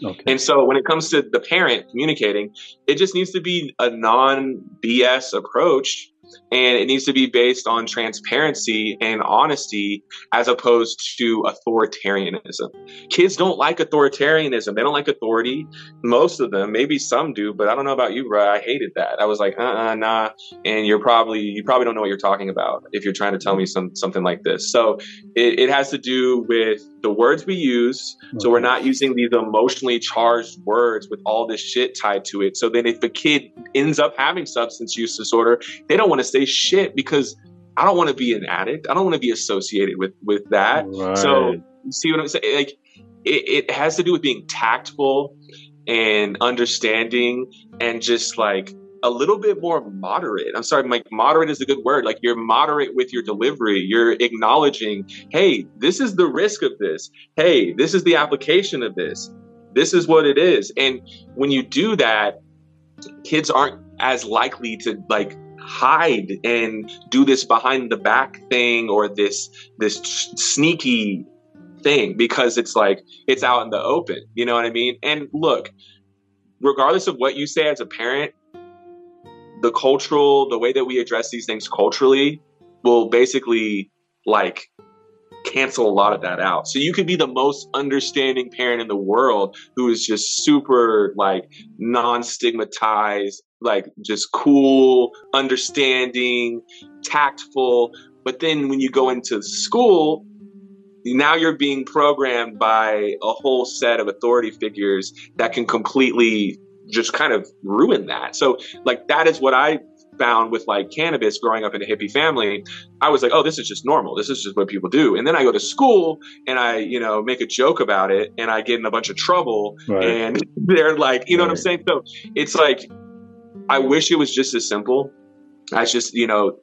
Speaker 2: Okay. And so when it comes to the parent communicating, it just needs to be a non BS approach and it needs to be based on transparency and honesty as opposed to authoritarianism. Kids don't like authoritarianism. They don't like authority. Most of them, maybe some do, but I don't know about you, bro. I hated that. I was like, uh, uh nah. And you're probably you probably don't know what you're talking about if you're trying to tell me some something like this. So it, it has to do with the words we use. So we're not using these emotionally charged words with all this shit tied to it. So then if a kid ends up having substance use disorder, they don't want to say shit because I don't want to be an addict. I don't want to be associated with with that. Right. So see what I'm saying? Like it, it has to do with being tactful and understanding and just like a little bit more moderate. I'm sorry, like moderate is a good word. Like you're moderate with your delivery. You're acknowledging, hey, this is the risk of this. Hey, this is the application of this. This is what it is. And when you do that, kids aren't as likely to like hide and do this behind the back thing or this this sneaky thing because it's like it's out in the open. You know what I mean? And look, regardless of what you say as a parent, the cultural, the way that we address these things culturally will basically like cancel a lot of that out. So you could be the most understanding parent in the world who is just super like non-stigmatized, like just cool, understanding, tactful. But then when you go into school, now you're being programmed by a whole set of authority figures that can completely just kind of ruin that. So like that is what I found with like cannabis growing up in a hippie family. I was like, oh, this is just normal. This is just what people do. And then I go to school and I, you know, make a joke about it and I get in a bunch of trouble right. and they're like, you know right. what I'm saying? So it's like I wish it was just as simple as just, you know,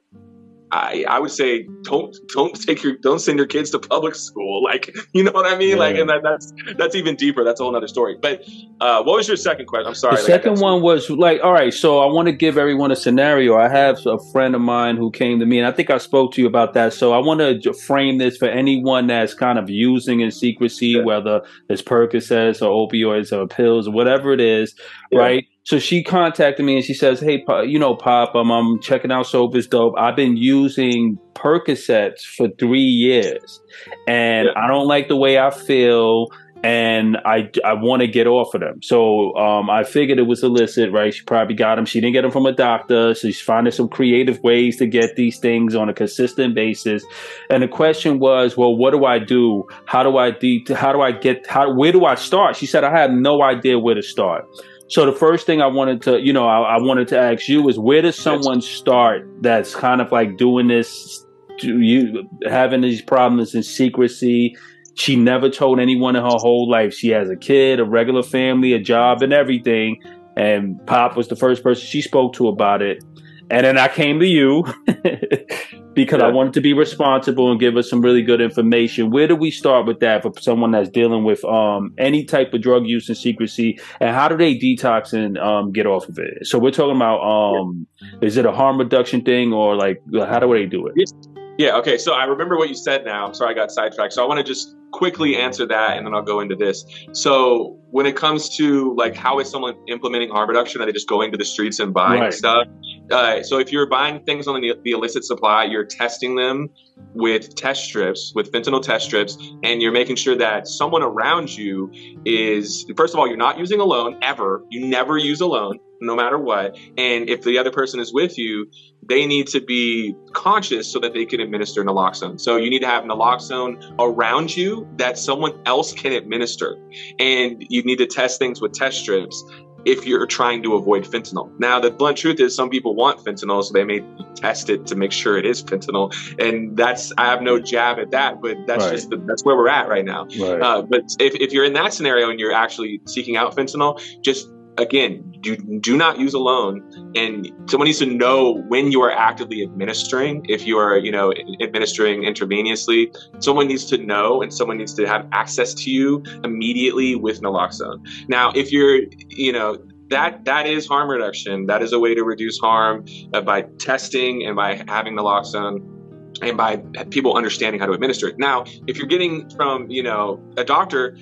Speaker 2: I, I would say don't don't take your don't send your kids to public school. Like you know what I mean? Yeah. like and that, that's that's even deeper. That's a whole other story. But uh, what was your second question I'm sorry
Speaker 1: the like, second one was like all right so I want to give everyone a scenario. I have a friend of mine who came to me and I think I spoke to you about that. So I want to frame this for anyone that's kind of using in secrecy yeah. whether it's Percocets or opioids or pills or whatever it is yeah. right so she contacted me and she says, "Hey, you know, Pop, um, I'm checking out Sober is Dope. I've been using Percocets for three years, and yeah. I don't like the way I feel." and I, I want to get off of them. So um, I figured it was illicit, right? She probably got them. She didn't get them from a doctor. So she's finding some creative ways to get these things on a consistent basis. And the question was, well, what do I do? How do I de- how do I get how where do I start? She said I have no idea where to start. So the first thing I wanted to, you know, I, I wanted to ask you is where does someone start that's kind of like doing this, do you having these problems in secrecy? She never told anyone in her whole life. She has a kid, a regular family, a job, and everything. And Pop was the first person she spoke to about it. And then I came to you because yeah. I wanted to be responsible and give us some really good information. Where do we start with that for someone that's dealing with um, any type of drug use and secrecy, and how do they detox and um, get off of it? So we're talking about um, yeah. is it a harm reduction thing or like how do they do it?
Speaker 2: Yeah. Okay. So I remember what you said. Now, I'm sorry I got sidetracked. So I want to just quickly answer that, and then I'll go into this. So when it comes to like how is someone implementing harm reduction? Are they just going to the streets and buying right. stuff? Uh, so if you're buying things on the, the, illicit supply, you're testing them with test strips, with fentanyl test strips, and you're making sure that someone around you is, first of all, you're not using alone ever. You never use alone, no matter what. And if the other person is with you, they need to be conscious so that they can administer naloxone. So you need to have naloxone around you that someone else can administer. And you need to test things with test strips if you're trying to avoid fentanyl. Now, the blunt truth is some people want fentanyl, so they may test it to make sure it is fentanyl. And that's, I have no jab at that, but that's right. just, the, that's where we're at right now. Right. Uh, but if, if you're in that scenario and you're actually seeking out fentanyl, just again, do do not use alone, and someone needs to know when you are actively administering. If you are, you know, administering intravenously, someone needs to know, and someone needs to have access to you immediately with naloxone. Now, if you're, you know, that that is harm reduction. That is a way to reduce harm uh, by testing and by having naloxone and by people understanding how to administer it. Now, if you're getting from you know a doctor,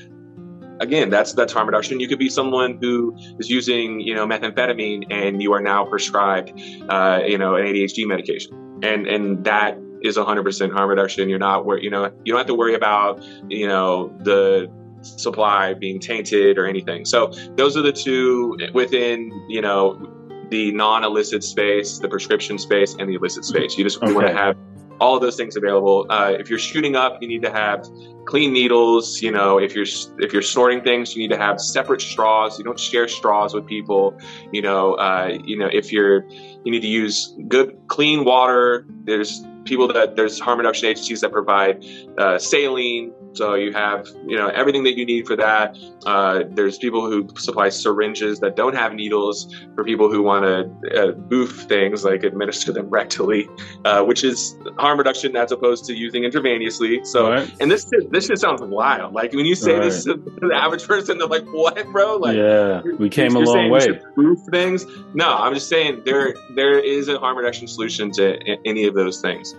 Speaker 2: again, that's that's harm reduction. You could be someone who is using, you know, methamphetamine, and you are now prescribed, uh, you know, an ADHD medication, and and that is 100% harm reduction. You're not where you know you don't have to worry about you know the supply being tainted or anything. So those are the two within you know the non-illicit space, the prescription space, and the illicit space. You just okay. want to have all of those things available. Uh, if you're shooting up, you need to have clean needles. You know, if you're if you're snorting things, you need to have separate straws. You don't share straws with people. You know, uh, you know if you're you need to use good clean water. There's people that there's harm reduction agencies that provide uh, saline So you have, you know, everything that you need for that. Uh, there's people who supply syringes that don't have needles for people who want to uh, boof things, like administer them rectally, uh, which is harm reduction as opposed to using intravenously. So, right. and this this just sounds wild. Like when you say right. this to the average person, they're like, "What, bro?" Like,
Speaker 1: yeah, we came a long way.
Speaker 2: Boof things? No, I'm just saying there there is a harm reduction solution to any of those things.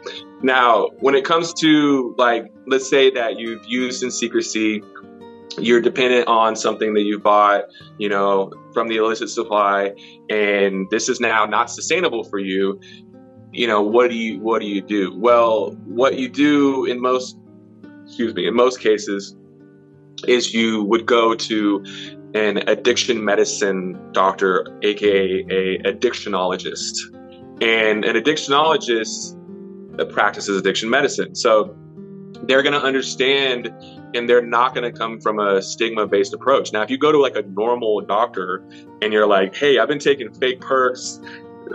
Speaker 2: Now, when it comes to like, let's say that you've used in secrecy, you're dependent on something that you bought, you know, from the illicit supply, and this is now not sustainable for you. You know, what do you what do you do? Well, what you do in most, excuse me, in most cases, is you would go to an addiction medicine doctor, aka a addictionologist, and an addictionologist practices addiction medicine. So they're going to understand and they're not going to come from a stigma based approach. Now, if you go to like a normal doctor and you're like, hey, I've been taking fake perks,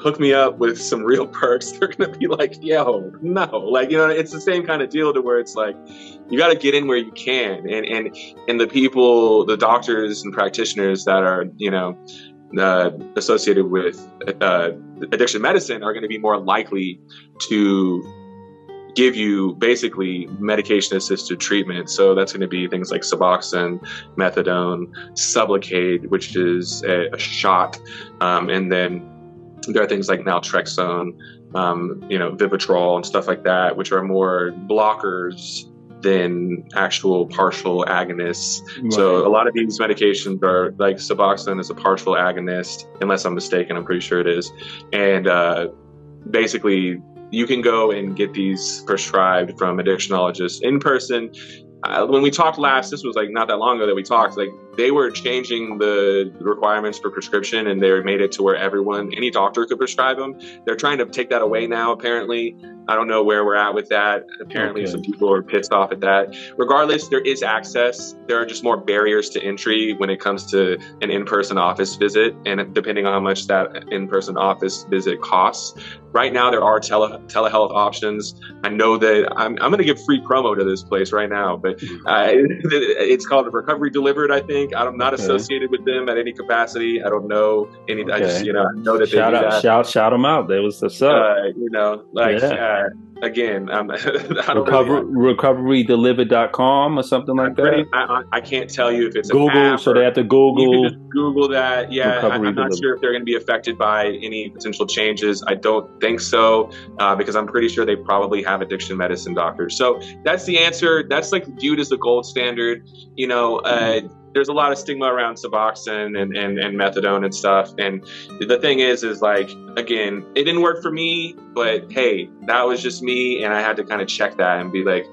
Speaker 2: hook me up with some real perks, they're going to be like, yo, no. Like, you know, it's the same kind of deal to where it's like, you got to get in where you can. And, and, and the people, the doctors and practitioners that are, you know, uh, associated with uh, addiction medicine are going to be more likely to give you basically medication assisted treatment. So that's going to be things like Suboxone, methadone, Sublocade, which is a, a shot, um, and then there are things like naltrexone, um, you know, Vivitrol and stuff like that, which are more blockers than actual partial agonists. Right. So a lot of these medications are like Suboxone is a partial agonist, unless I'm mistaken. I'm pretty sure it is, and uh, basically you can go and get these prescribed from addictionologists in person uh, when we talked last, this was like not that long ago that we talked. Like they were changing the requirements for prescription, and they made it to where everyone, any doctor, could prescribe them. They're trying to take that away now. Apparently, I don't know where we're at with that. Apparently, okay. some people are pissed off at that. Regardless, there is access. There are just more barriers to entry when it comes to an in-person office visit, and depending on how much that in-person office visit costs. Right now, there are tele- telehealth options. I know that I'm, I'm going to give free promo to this place right now, but uh, it's called Recovery Delivered. I think I'm not okay. associated with them at any capacity. I don't know any. Okay. I just you know I know that
Speaker 1: shout
Speaker 2: they
Speaker 1: do
Speaker 2: out, that.
Speaker 1: Shout shout them out. They was the sub.
Speaker 2: Uh, you know, like yeah. uh, again, I'm,
Speaker 1: Recover, really, or something like that.
Speaker 2: I, I, can't tell you if it's
Speaker 1: Google, so they have to Google.
Speaker 2: Google that. Yeah, I, am not sure if they're going to be affected by any potential changes. I don't think so uh, because I'm pretty sure they probably have addiction medicine doctors. So that's the answer. That's like viewed as the gold standard. You know, uh, there's a lot of stigma around Suboxone and, and, and methadone and stuff. And the thing is, is like, again, it didn't work for me, but hey, that was just me. And I had to kind of check that and be like,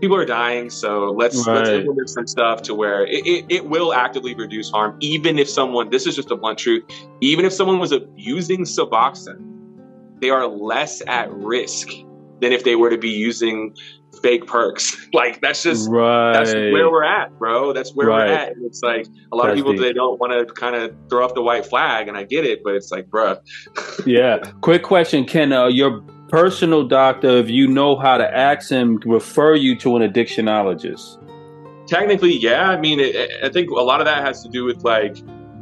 Speaker 2: people are dying. So let's, right. let's implement some stuff to where it, it, it, will actively reduce harm. Even if someone, this is just a blunt truth, even if someone was abusing Suboxone, they are less at risk than if they were to be using fake perks. like that's just right. that's where we're at, bro. That's where right. we're at. And it's like a lot that's of people deep. they don't want to kind of throw up the white flag, and I get it, but it's like, bro.
Speaker 1: yeah. Quick question: Can uh, your personal doctor, if you know how to ask him, refer you to an addictionologist?
Speaker 2: Technically, yeah. I mean, it, I think a lot of that has to do with like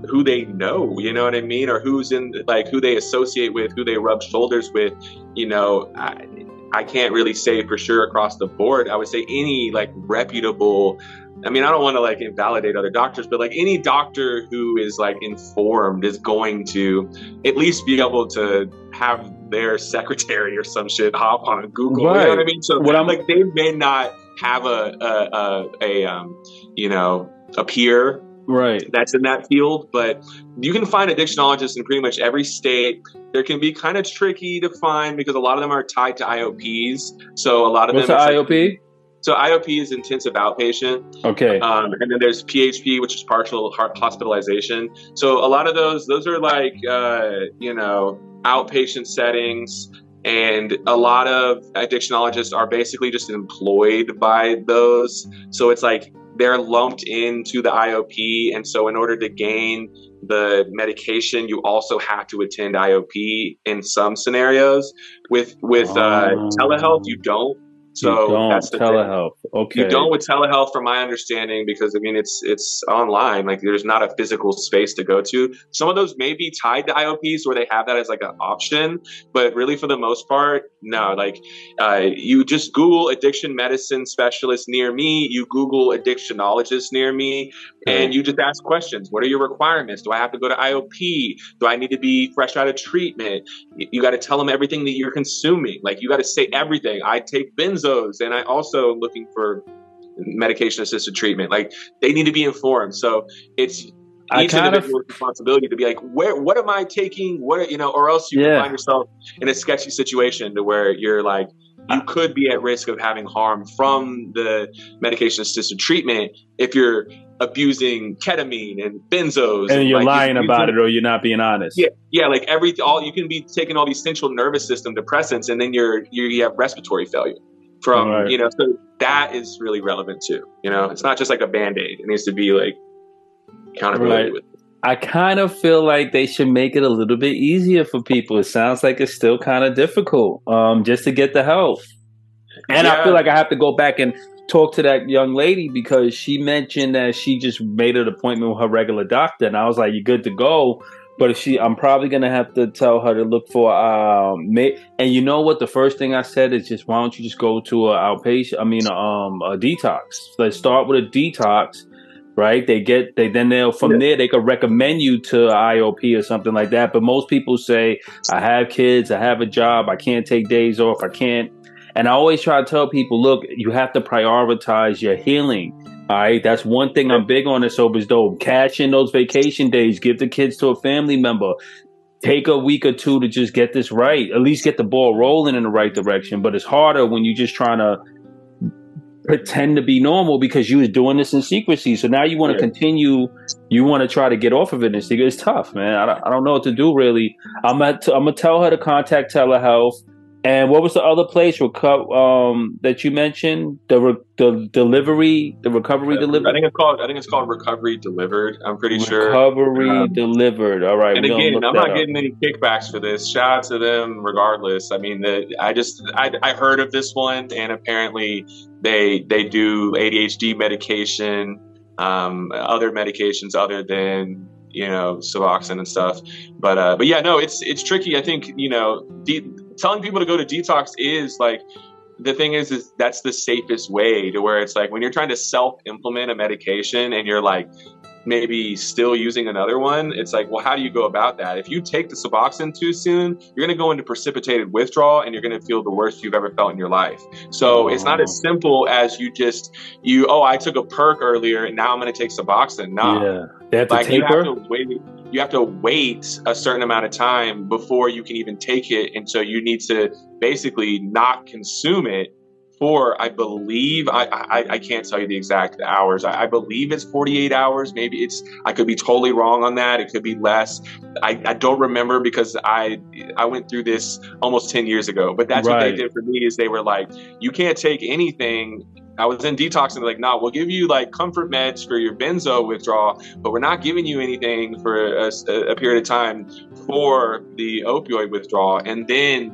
Speaker 2: who they know, you know what I mean, or who's in like who they associate with, who they rub shoulders with. You know, I, I can't really say for sure across the board. I would say any like reputable I mean, I don't want to like invalidate other doctors, but like any doctor who is like informed is going to at least be able to have their secretary or some shit hop on Google. Right. You know what I mean? So what I'm like, they may not have a a, a, a um, you know a peer
Speaker 1: right.
Speaker 2: that's in that field but you can find addictionologists in pretty much every state. There can be kind of tricky to find because a lot of them are tied to iops so a lot of
Speaker 1: What's
Speaker 2: them
Speaker 1: the iop like,
Speaker 2: so iop is intensive outpatient.
Speaker 1: Okay.
Speaker 2: Um, and then there's php which is partial hospitalization. So a lot of those those are like uh, you know outpatient settings. And a lot of addictionologists are basically just employed by those. So it's like they're lumped into the IOP. And so, in order to gain the medication, you also have to attend IOP in some scenarios. With with uh, oh. telehealth, you don't. So
Speaker 1: you don't. that's the telehealth. Okay.
Speaker 2: You don't with telehealth, from my understanding, because I mean it's it's online. Like there's not a physical space to go to. Some of those may be tied to IOPs where they have that as like an option, but really for the most part, no. Like uh, you just Google addiction medicine specialist near me. You Google addictionologist near me, okay. and you just ask questions. What are your requirements? Do I have to go to IOP? Do I need to be fresh out of treatment? You, you got to tell them everything that you're consuming. Like you got to say everything. I take benzos, and I also looking for medication assisted treatment. Like they need to be informed. So it's each individual's of, responsibility to be like, where, what am I taking? What, you know, or else you yeah. find yourself in a sketchy situation to where you're like, you could be at risk of having harm from the medication assisted treatment if you're abusing ketamine and benzos
Speaker 1: and, and you're like, lying you, about it or you're not being honest
Speaker 2: yeah yeah like every all you can be taking all these central nervous system depressants and then you're, you're you have respiratory failure from right. you know so that is really relevant too you know it's not just like a band-aid it needs to be like accountability right. with
Speaker 1: I kind of feel like they should make it a little bit easier for people. It sounds like it's still kind of difficult um, just to get the help. And yeah. I feel like I have to go back and talk to that young lady because she mentioned that she just made an appointment with her regular doctor, and I was like, "You're good to go." But if she, I'm probably gonna have to tell her to look for um. May, and you know what? The first thing I said is just why don't you just go to a outpatient? I mean, um, a detox. Let's start with a detox, right? They get they then they'll from yeah. there they could recommend you to IOP or something like that. But most people say, I have kids, I have a job, I can't take days off, I can't. And I always try to tell people, look, you have to prioritize your healing all right, that's one thing I'm big on at Sober's Dope. Cash in those vacation days, give the kids to a family member. Take a week or two to just get this right, at least get the ball rolling in the right direction. But it's harder when you're just trying to pretend to be normal because you was doing this in secrecy. So now you want to continue. You want to try to get off of it secret. It's tough, man. I don't, I don't know what to do really. I'm gonna t- I'm gonna tell her to contact telehealth. And what was the other place reco- um, that you mentioned? The re- the delivery, the recovery delivery.
Speaker 2: I think it's called. I think it's called recovery delivered. I'm pretty
Speaker 1: recovery
Speaker 2: sure.
Speaker 1: Recovery um, delivered. All right.
Speaker 2: And again, I'm not up. getting any kickbacks for this. Shout out to them, regardless. I mean, the, I just I, I heard of this one, and apparently they they do ADHD medication, um, other medications other than you know Suboxone and stuff. But uh, but yeah, no, it's it's tricky. I think you know. De- telling people to go to detox is like the thing is is that's the safest way to where it's like when you're trying to self implement a medication and you're like maybe still using another one it's like well how do you go about that? If you take the suboxone too soon you're going to go into precipitated withdrawal and you're going to feel the worst you've ever felt in your life. So oh. it's not as oh. simple as you just you oh i took a perk earlier and now i'm going to take suboxone. No
Speaker 1: yeah they have to like, taper?
Speaker 2: you have to wait you have to wait a certain amount of time before you can even take it. And so you need to basically not consume it for, I believe, I, I, I can't tell you the exact hours. I, I, believe it's 48 hours. Maybe it's, I could be totally wrong on that. It could be less. I, I don't remember because I, I went through this almost 10 years ago, but that's right. what they did for me is they were like, you can't take anything I was in detox and like, nah, we'll give you like comfort meds for your benzo withdrawal, but we're not giving you anything for a, a period of time for the opioid withdrawal. And then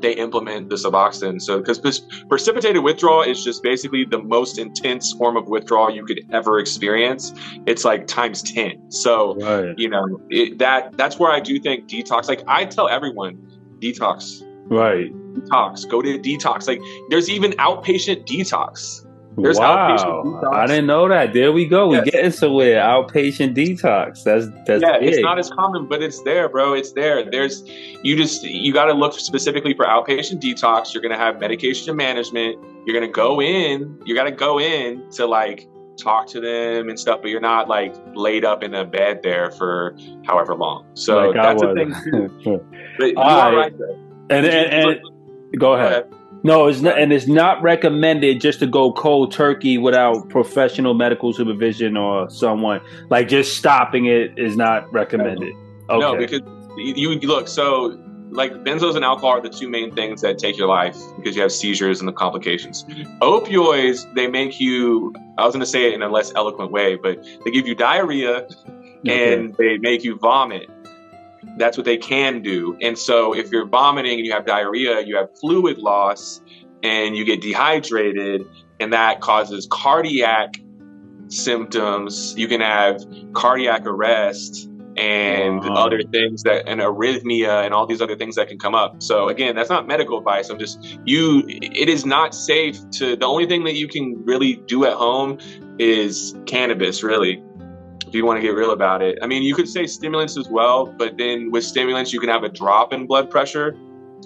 Speaker 2: they implement the Suboxone. So, because precipitated withdrawal is just basically the most intense form of withdrawal you could ever experience. It's like times ten. So, right. you know, it, that that's where I do think detox. Like I tell everyone, detox.
Speaker 1: Right
Speaker 2: detox. Go to detox. Like there's even outpatient detox.
Speaker 1: There's wow. I didn't know that. There we go. Yes. We getting somewhere. Outpatient detox. That's that's
Speaker 2: yeah. Big. It's not as common, but it's there, bro. It's there. There's you just you got to look specifically for outpatient detox. You're gonna have medication management. You're gonna go in. You got to go in to like talk to them and stuff, but you're not like laid up in a bed there for however long. So like that's a thing too. but you are right there.
Speaker 1: And, and, and, Go ahead. No, it's not, and it's not recommended just to go cold turkey without professional medical supervision or someone. Like just stopping it is not recommended.
Speaker 2: Okay. No, because you, you look so like benzos and alcohol are the two main things that take your life because you have seizures and the complications. Mm-hmm. Opioids, they make you. I was going to say it in a less eloquent way, but they give you diarrhea okay. and they make you vomit that's what they can do. And so if you're vomiting and you have diarrhea, you have fluid loss, and you get dehydrated, and that causes cardiac symptoms. You can have cardiac arrest and wow. other things that and arrhythmia and all these other things that can come up. So again, that's not medical advice. I'm just you it is not safe to the only thing that you can really do at home is cannabis really. If you want to get real about it. I mean, you could say stimulants as well, but then with stimulants you can have a drop in blood pressure,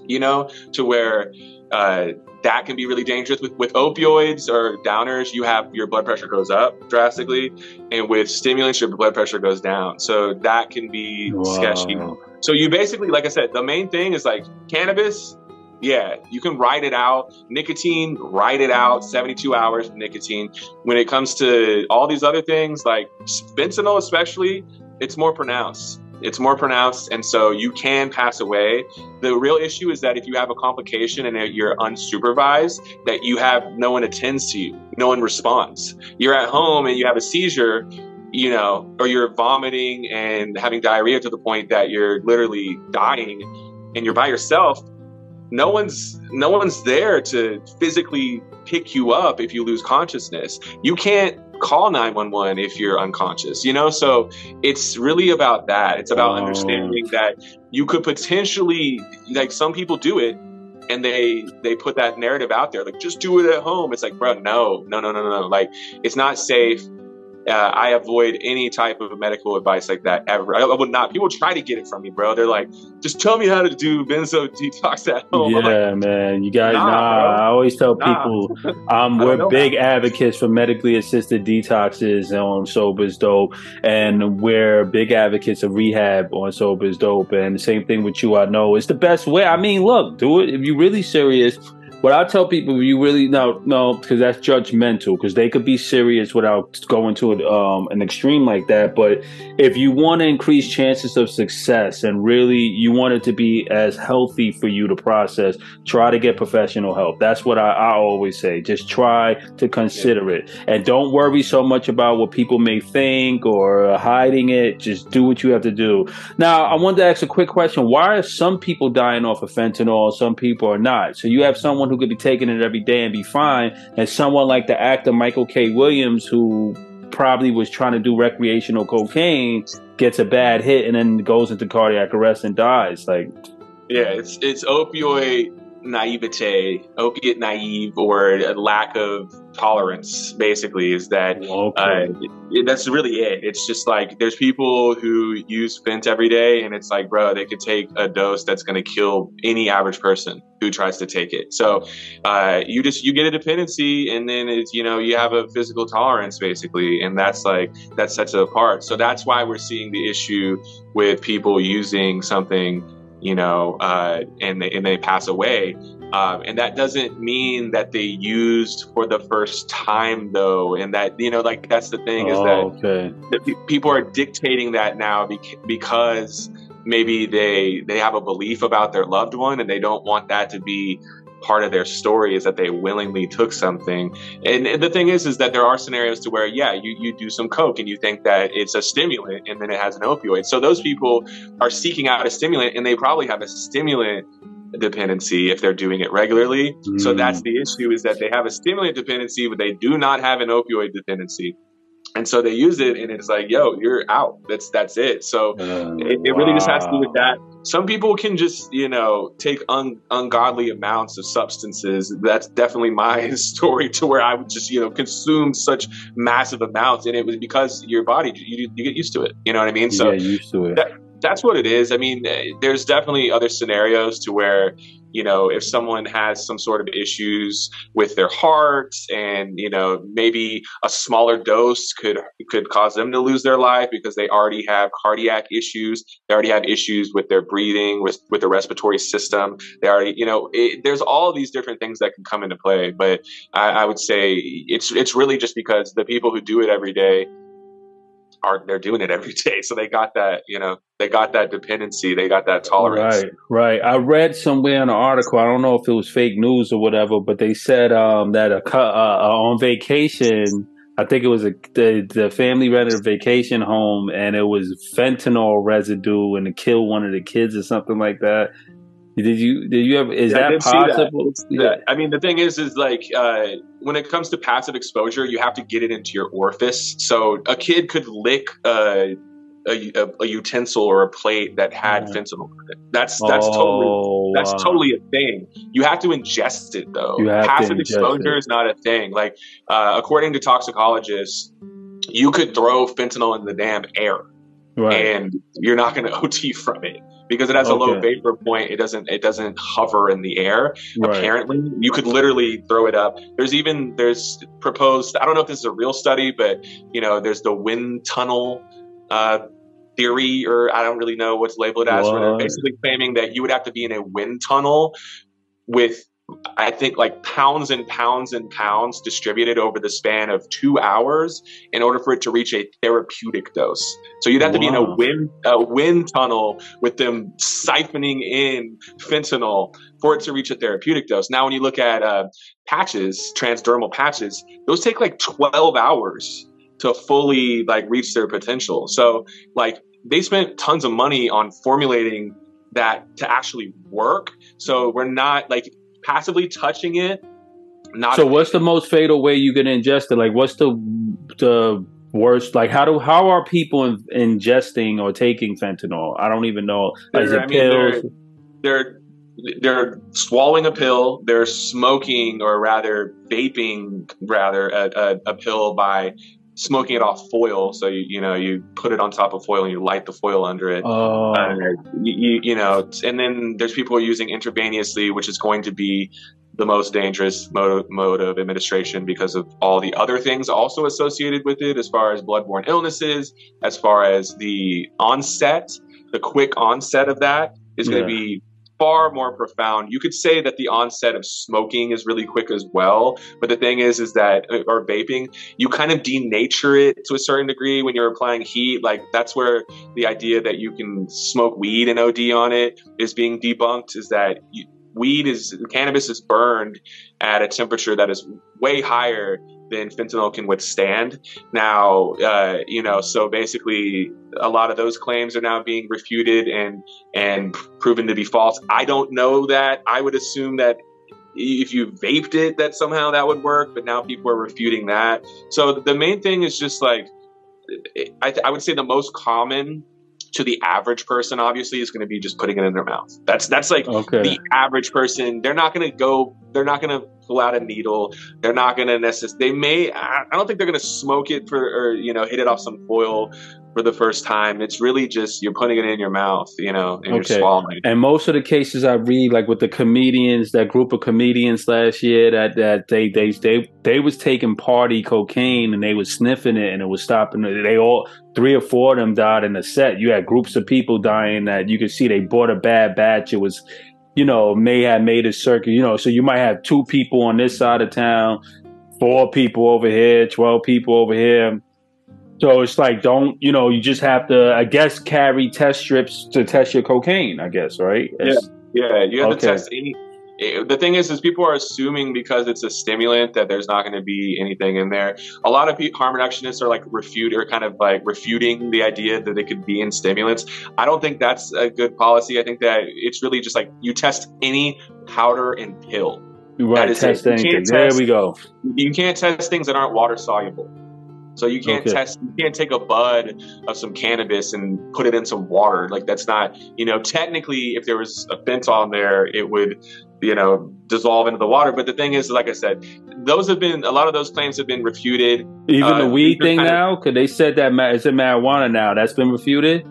Speaker 2: you know, to where uh, that can be really dangerous with, with opioids or downers you have your blood pressure goes up drastically and with stimulants your blood pressure goes down so that can be wow. sketchy so you basically like i said the main thing is like cannabis yeah you can write it out nicotine write it out 72 hours nicotine when it comes to all these other things like fentanyl especially it's more pronounced it's more pronounced, and so you can pass away. The real issue is that if you have a complication and you're unsupervised, that you have no one attends to you, no one responds. You're at home and you have a seizure, you know, or you're vomiting and having diarrhea to the point that you're literally dying, and you're by yourself. No one's no one's there to physically pick you up if you lose consciousness. You can't call 911 if you're unconscious you know? So it's really about that. It's about oh. understanding that you could potentially like some people do it and they they put that narrative out there like just do it at home. It's like bro no no no no no. Like it's not safe uh, I avoid any type of medical advice like that ever. I, I, would not. People try to get it from me, bro. They're like, just tell me how to do benzo detox at home.
Speaker 1: Yeah, like, man. You guys, nah. nah I always tell nah. people um, we're big advocates for medically assisted detoxes on Sober's Dope, and we're big advocates of rehab on Sober's Dope. And the same thing with you, I know. It's the best way. I mean, look, do it if you're really serious what I tell people, you really no, no, because that's judgmental. Because they could be serious without going to an, um, an extreme like that. But if you want to increase chances of success and really you want it to be as healthy for you to process, try to get professional help. That's what I, I always say. Just try to consider it, and don't worry so much about what people may think or hiding it. Just do what you have to do. Now, I wanted to ask a quick question: Why are some people dying off of fentanyl? Some people are not. So you have someone someone who could be taking it every day and be fine, and someone like the actor Michael K. Williams, who probably was trying to do recreational cocaine, gets a bad hit and then goes into cardiac arrest and dies. Like,
Speaker 2: yeah, it's it's opioid naivete, opiate naive, or a lack of tolerance. Basically, is that okay. uh, that's really it. It's just like there's people who use Fent every day, and it's like, bro, they could take a dose that's going to kill any average person who tries to take it. So uh, you just you get a dependency, and then it's you know you have a physical tolerance basically, and that's like that sets it apart. So that's why we're seeing the issue with people using something you know, uh, and they, and they pass away. Um, and that doesn't mean that they used for the first time, though. And that you know, like that's the thing is oh, that, okay. that people are dictating that now because maybe they they have a belief about their loved one and they don't want that to be part of their story is that they willingly took something. And, and, the thing is, is that there are scenarios to where, yeah, you, you do some coke and you think that it's a stimulant and then it has an opioid. So those people are seeking out a stimulant and they probably have a stimulant dependency if they're doing it regularly. Mm. So that's the issue is that they have a stimulant dependency, but they do not have an opioid dependency and so they use it and it's like yo you're out that's that's it so uh, it, it wow. really just has to do with that some people can just you know take un, ungodly amounts of substances that's definitely my story to where i would just you know consume such massive amounts and it was because your body you, you get used to it you know what i mean
Speaker 1: so used to it.
Speaker 2: That, that's what it is. I mean, eh, there's definitely other scenarios to where, you know, if someone has some sort of issues with their heart and, you know, maybe a smaller dose could could cause them to lose their life because they already have cardiac issues. They already have issues with their breathing, with, with the respiratory system. They already, you know, it, there's all these different things that can come into play. But I, I would say it's it's really just because the people who do it every day are they're doing it every day. So they got that you know they got that dependency. They got that tolerance.
Speaker 1: Right right. I read somewhere in an article i don't know if it was fake news or whatever but they said um, that a, uh, uh, on vacation i think it was a the, the family rented a vacation home and it was fentanyl residue and it killed one of the kids or something like that Did you did you ever? Is
Speaker 2: Yeah,
Speaker 1: that
Speaker 2: see that.
Speaker 1: possible?
Speaker 2: Yeah, I mean, the thing is, is like uh, when it comes to passive exposure, you have to get it into your orifice. So a kid could lick a, a, a utensil or a plate that had
Speaker 1: Mm.
Speaker 2: fentanyl. That's that's totally
Speaker 1: Oh,
Speaker 2: that's
Speaker 1: wow.
Speaker 2: totally a thing. You have to ingest it though.
Speaker 1: Have
Speaker 2: Passive exposure
Speaker 1: it.
Speaker 2: is not a thing. Like uh, according to toxicologists, you could throw fentanyl in the damn air
Speaker 1: right.
Speaker 2: and you're not going to OD from it because it has a low vapor point. It doesn't it doesn't hover in the air
Speaker 1: right.
Speaker 2: apparently you could literally throw it up there's even there's proposed i don't know if this is a real study but you know there's the wind tunnel uh, theory or i don't really know what's labeled as but they're basically claiming that you would have to be in a wind tunnel with i think like pounds and pounds and pounds distributed over the span of two hours in order for it to reach a therapeutic dose so you'd have to be in a wind a wind tunnel with them siphoning in fentanyl for it to reach a therapeutic dose. Now, when you look at uh, patches, transdermal patches, those take like 12 hours to fully like reach their potential. So, like, they spent tons of money on formulating that to actually work. So we're not like passively touching it. Not
Speaker 1: So what's the most fatal way you can ingest it? Like what's the the worst? Like how do how are people in, ingesting or taking fentanyl? I don't even know. Is it
Speaker 2: I mean, they're- they're they're swallowing a pill they're smoking or rather vaping rather a, a, a pill by smoking it off foil. So you, you know you put it on top of foil and you light the foil under it.
Speaker 1: Oh,
Speaker 2: uh, you, you, know and then there's people using intravenously which is going to be the most dangerous mode, mode of administration because of all the other things also associated with it as far as bloodborne illnesses as far as the onset the quick onset of that is going to be far more profound. You could say that the onset of smoking is really quick as well but the thing is is that uh, or vaping you kind of denature it to a certain degree when you're applying heat. Like that's where the idea that you can smoke weed and OD on it is being debunked is that you, weed is cannabis is burned at a temperature that is way higher than fentanyl can withstand. Now, uh, you know, so basically, a lot of those claims are now being refuted and and proven to be false. I don't know that. I would assume that if you vaped it, that somehow that would work, but now people are refuting that. So the main thing is just like I, I would say the most common to the average person obviously is going to be just putting it in their mouth that's that's like
Speaker 1: okay.
Speaker 2: the average person they're not going to go they're not going to pull out a needle they're not going to necessarily they may i don't think they're going to smoke it for or you know hit it off some foil for the first time it's really just you're putting it in your mouth you know and
Speaker 1: Okay.
Speaker 2: you're swallowing.
Speaker 1: And most of the cases I read, like with the comedians, that group of comedians last year, that that they they they they was taking party cocaine and they was sniffing it and it was stopping. They all three or four of them died in a set. You had groups of people dying that you could see they bought a bad batch. It was, you know, may have made a circuit. You know, so you might have two people on this side of town, four people over here, twelve people over here. So it's like, don't you know? You just have to, I guess, carry test strips to test your cocaine. I guess, right? It's-
Speaker 2: yeah you have
Speaker 1: Okay.
Speaker 2: to test any eh, the thing is is people are assuming because it's a stimulant that there's not going to be anything in there a lot of pe- harm reductionists are like refute or kind of like refuting the idea that they could be in stimulants i don't think that's a good policy i think that it's really just like you test any powder and pill
Speaker 1: Right,
Speaker 2: is it.
Speaker 1: test anything.
Speaker 2: can't
Speaker 1: There we go.
Speaker 2: you can't test things that aren't water soluble. So you can't
Speaker 1: Okay.
Speaker 2: test, you can't take a bud of some cannabis and put it in some water. Like that's not, you know, technically, if there was a fentanyl on there, it would, you know, dissolve into the water. But the thing is, like I said, those have been a lot of those claims have been refuted.
Speaker 1: Even
Speaker 2: Uh,
Speaker 1: the weed thing
Speaker 2: of-
Speaker 1: now, because they said that it's a marijuana now. That's been refuted.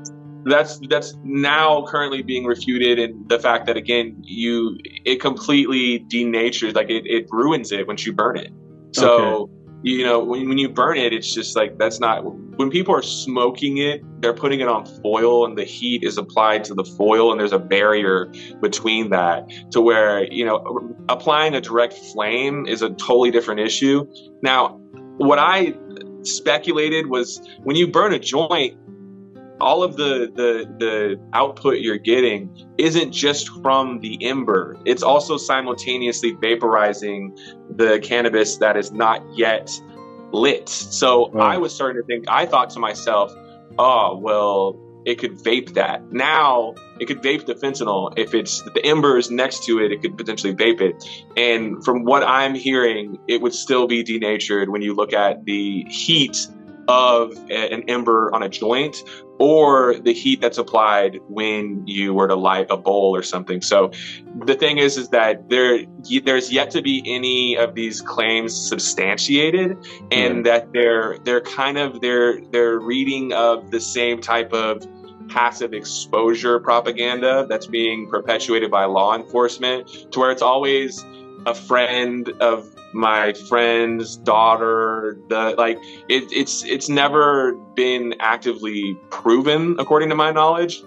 Speaker 2: That's that's now currently being refuted, and the fact that again, you it completely denatures, like it, it ruins it once you burn it. So. You know, when, when you burn it, it's just like that's not. When people are smoking it, they're putting it on foil, and the heat is applied to the foil, and there's a barrier between that to where you know applying a direct flame is a totally different issue. Now, what I speculated was when you burn a joint, all of the the the output you're getting isn't just from the ember it's also simultaneously vaporizing the cannabis that is not yet lit so i was starting to think i thought to myself oh well it could vape that. Now it could vape the fentanyl. If it's the embers next to it, it could potentially vape it. And from what I'm hearing, it would still be denatured when you look at the heat of an ember on a joint or the heat that's applied when you were to light a bowl or something. So the thing is, is that there there's yet to be any of these claims substantiated, and that they're they're kind of they're they're reading of the same type of passive exposure propaganda that's being perpetuated by law enforcement to where it's always a friend of my friend's daughter the like it, it's it's never been actively proven according to my knowledge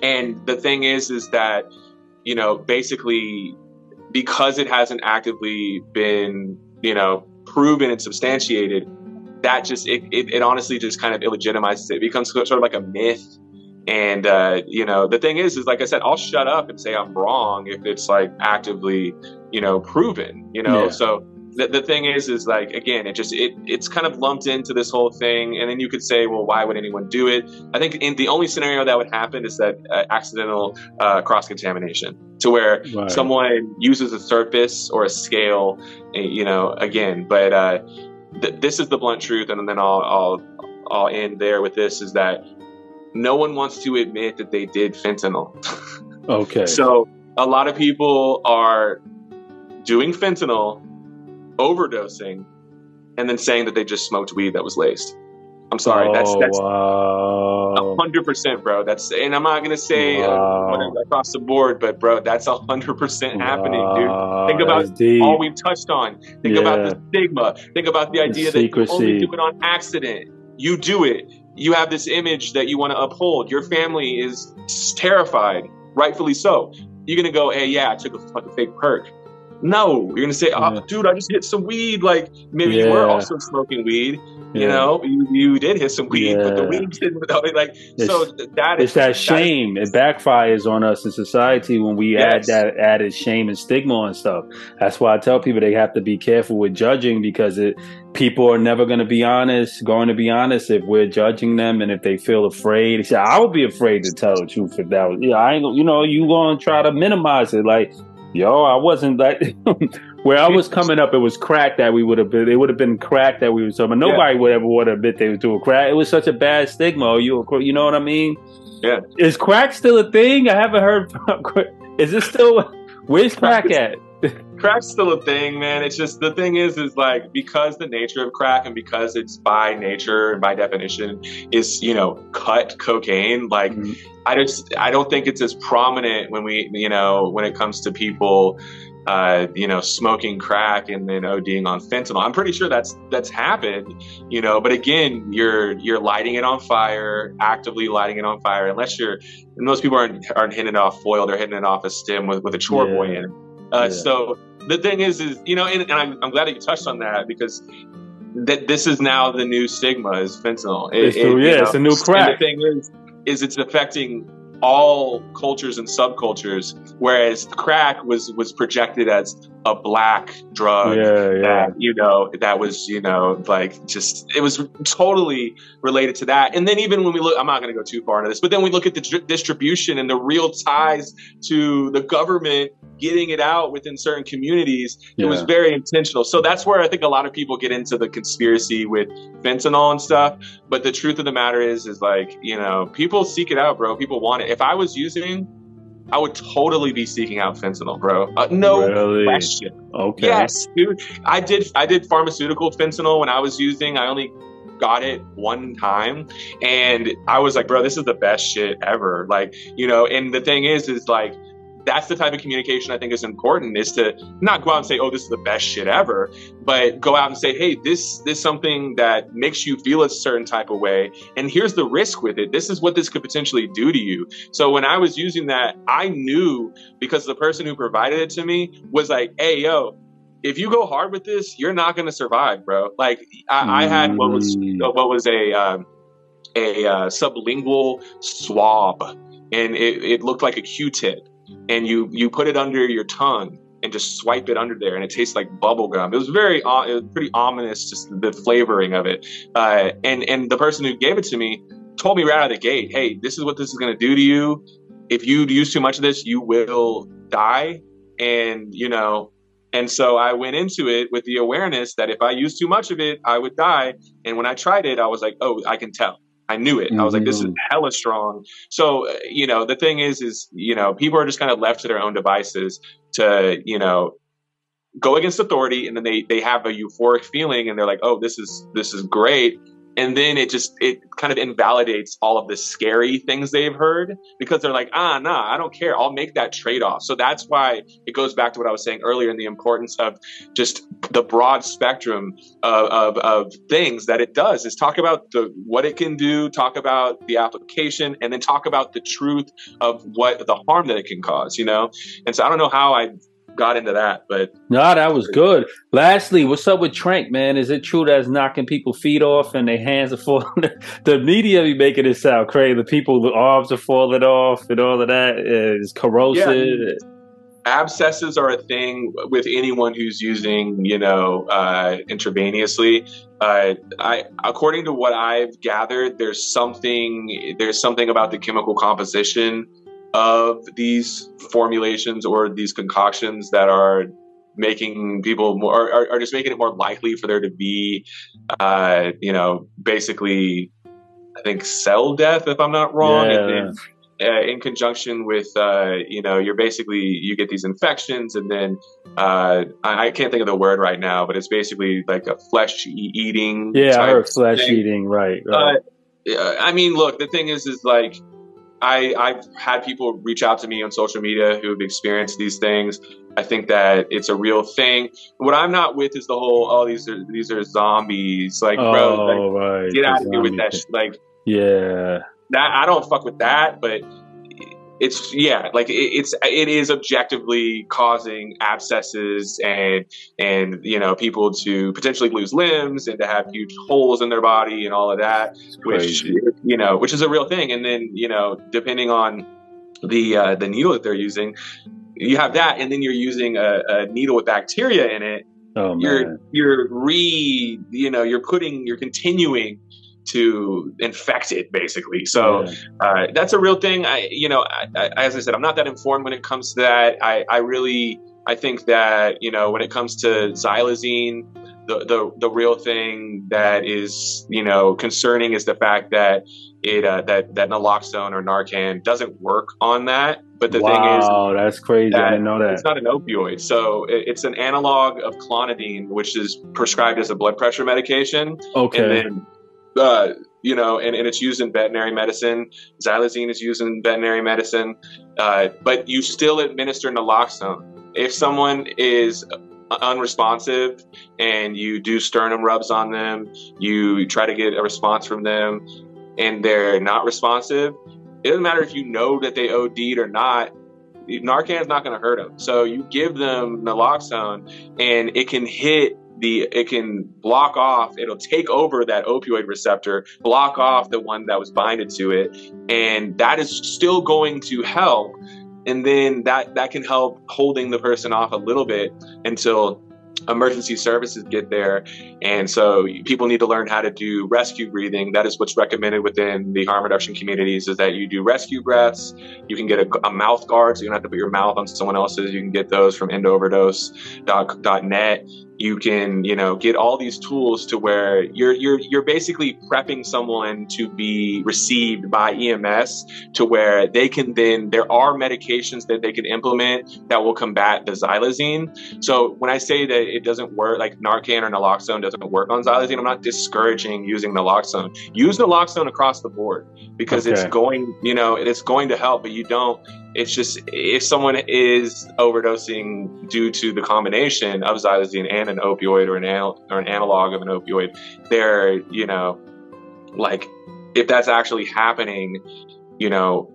Speaker 2: and the thing is is that you know basically because it hasn't actively been you know proven and substantiated that just it, it, it honestly just kind of illegitimizes it. it becomes sort of like a myth and uh, you know, the thing is, is like I said, I'll shut up and say I'm wrong if it's like actively, you know, proven. You know, yeah. so the, the thing is, is like again, it just it it's kind of lumped into this whole thing, and then you could say, well, why would anyone do it? I think in the only scenario that would happen is that uh, accidental uh, cross contamination, to where right. someone uses a surface or a scale, eh, you know, again. But uh, th- this is the blunt truth, and then I'll I'll I'll end there with this: is that no one wants to admit that they did fentanyl.
Speaker 1: okay.
Speaker 2: So a lot of people are doing fentanyl, overdosing, and then saying that they just smoked weed that was laced. I'm sorry. Oh, that's that's hundred percent, bro. That's and I'm not gonna say uh, wow. uh, across the board, but bro, that's hundred percent happening, dude. Think about all we've touched on. Think yeah. about the stigma. Think about the idea the that you only do it on accident. You do it you have this image that you want to uphold. Your family is terrified, rightfully so. You're gonna go, hey, yeah, I took a fucking fake perk. No, you're gonna say, oh, yeah. dude, I just hit some weed. Like maybe yeah. you were also smoking weed. You know, you, you did hit some weed, but the weed didn't. Like it's, so that
Speaker 1: is it's that shame. That is, it backfires on us in society when we yes. add that added shame and stigma and stuff. That's why I tell people they have to be careful with judging because it people are never going to be honest. Going to be honest if we're judging them and if they feel afraid. I would be afraid to tell the truth if that was. Yeah, I ain't. You know, you to try to minimize it. Like yo, I wasn't like mm. where I was coming up. It was crack that we would have been. It would have been crack that we were. talking. Nobody yeah. would ever would have admit they were doing crack. It was such a bad stigma. You, you know what I mean?
Speaker 2: Yeah.
Speaker 1: Is crack still a thing? I haven't heard. Is it still? Where's crack at?
Speaker 2: Crack's still a thing, man. It's just the thing is, is like because the nature of crack and because it's by nature and by definition is you know cut cocaine. Like mm-hmm. I just I don't think it's as prominent when we you know when it comes to people. Uh, you know, smoking crack and then ODing on fentanyl. I'm pretty sure that's that's happened, you know. But again, you're you're lighting it on fire, actively lighting it on fire. Unless you're, and most people aren't aren't hitting it off foil; they're hitting it off a stem with with a chore yeah. boy in it. Uh, yeah. So the thing is, is you know, and, and I'm, I'm glad that you touched on that because that this is now the new stigma is fentanyl.
Speaker 1: It, it's it, yeah, know, it's a new crack.
Speaker 2: the thing is, is it's affecting all cultures and subcultures, whereas crack was was projected as a black drug
Speaker 1: yeah, yeah.
Speaker 2: that you know that was you know like just it was totally related to that. And then even when we look, I'm not going to go too far into this, but then we look at the distribution and the real ties to the government getting it out within certain communities. Yeah. It was very intentional. So that's where I think a lot of people get into the conspiracy with fentanyl and stuff. But the truth of the matter is, is like you know people seek it out, bro. People want it. If I was using I would totally be seeking out fentanyl, bro. Uh, no really? question.
Speaker 1: Okay.
Speaker 2: Yes, dude. I did. I did pharmaceutical fentanyl when I was using. I only got it one time, and I was like, bro, this is the best shit ever. Like, you know. And the thing is, is like that's the type of communication I think is important is to not go out and say, oh, this is the best shit ever, but go out and say, hey, this, this is something that makes you feel a certain type of way. And here's the risk with it. This is what this could potentially do to you. So when I was using that, I knew because the person who provided it to me was like, hey, yo, if you go hard with this, you're not going to survive, bro. Like I, I, had what was mm. what was a um, a uh, sublingual swab, and it, it looked like a Q-tip and you you put it under your tongue and just swipe it under there and it tastes like bubble gum. It was very it was pretty ominous just the flavoring of it. Uh, and and the person who gave it to me told me right out of the gate, hey, this is what this is going to do to you. If you use too much of this, you will die. And, you know, and so I went into it with the awareness that if I used too much of it, I would die. And when I tried it, I was like, oh, I can tell. I knew it. I was like, this is mm-hmm. hella strong. So, uh, you know, the thing is, is, you know, people are just kind of left to their own devices to, you know, go against authority and then they, they have a euphoric feeling and they're like, oh, this is, this is great and then it just it kind of invalidates all of the scary things they've heard because they're like ah nah i don't care. I'll make that trade-off. So that's why it goes back to what i was saying earlier in the importance of just the broad spectrum of, of, of things that it does is talk about the what it can do talk about the application and then talk about the truth of what the harm that it can cause you know? And so i don't know how i got into that. But
Speaker 1: no, that was good. Lastly, what's up with tranq, man? Is it true that's knocking people feet off and their hands are falling? the media be making it sound crazy. The people, the arms are falling off and all of that is corrosive. Yeah.
Speaker 2: Abscesses are a thing with anyone who's using, you know, uh, intravenously. Uh, I, according to what I've gathered, there's something there's something about the chemical composition of these formulations or these concoctions that are making people more are, are just making it more likely for there to be uh, you know basically i think cell death if i'm not wrong yeah. uh, in conjunction with uh, you know you're basically you get these infections and then uh, I, I, can't think of the word right now but it's basically like a flesh eating
Speaker 1: yeah heard flesh thing. eating right, right.
Speaker 2: Uh, i mean look the thing is is like I, I've had people reach out to me on social media who have experienced these things. I think that it's a real thing. What I'm not with is the whole, oh, these are these are zombies. Like, oh, bro, like, right. get out of here with that. Sh- like,
Speaker 1: yeah,
Speaker 2: that I don't fuck with that. But it's yeah, like it, it's it is objectively causing abscesses and and you know people to potentially lose limbs and to have huge holes in their body and all of that, which you know which is a real thing. And then you know depending on the uh, the needle that they're using, you have that, and then you're using a, a needle with bacteria in it. Oh, you're you're re you know you're putting you're continuing to infect it basically so uh, that's a real thing i you know I, I, as i said i'm not that informed when it comes to that i i really i think that you know when it comes to xylazine the, the the real thing that is you know concerning is the fact that it uh, that that naloxone or Narcan doesn't work on that. But the
Speaker 1: wow,
Speaker 2: thing is,
Speaker 1: oh, that's crazy. That I didn't know that
Speaker 2: it's not an opioid, so it, it's an analog of clonidine, which is prescribed as a blood pressure medication.
Speaker 1: Okay.
Speaker 2: And then uh, you know, and, and it's used in veterinary medicine. Xylazine is used in veterinary medicine, uh, but you still administer naloxone. If someone is unresponsive and you do sternum rubs on them, you try to get a response from them, and they're not responsive, it doesn't matter if you know that they OD'd or not. Narcan is not going to hurt them. So you give them naloxone, and it can hit the it can block off it'll take over that opioid receptor block off the one that was binded to it and that is still going to help and then that that can help holding the person off a little bit until emergency services get there. And so people need to learn how to do rescue breathing. That is what's recommended within the harm reduction communities is that you do rescue breaths. You can get a, a mouth guard so you don't have to put your mouth on someone else's. You can get those from endoverdose.net you can you know get all these tools to where you're you're you're basically prepping someone to be received by EMS to where they can then there are medications that they can implement that will combat the xylazine. So when I say that it doesn't work like Narcan or naloxone doesn't work on xylazine, I'm not discouraging using naloxone. Use naloxone across the board because okay. it's going you know it's going to help, but you don't it's just if someone is overdosing due to the combination of xylazine and an opioid or an anal- or an analog of an opioid, they're you know like if that's actually happening, you know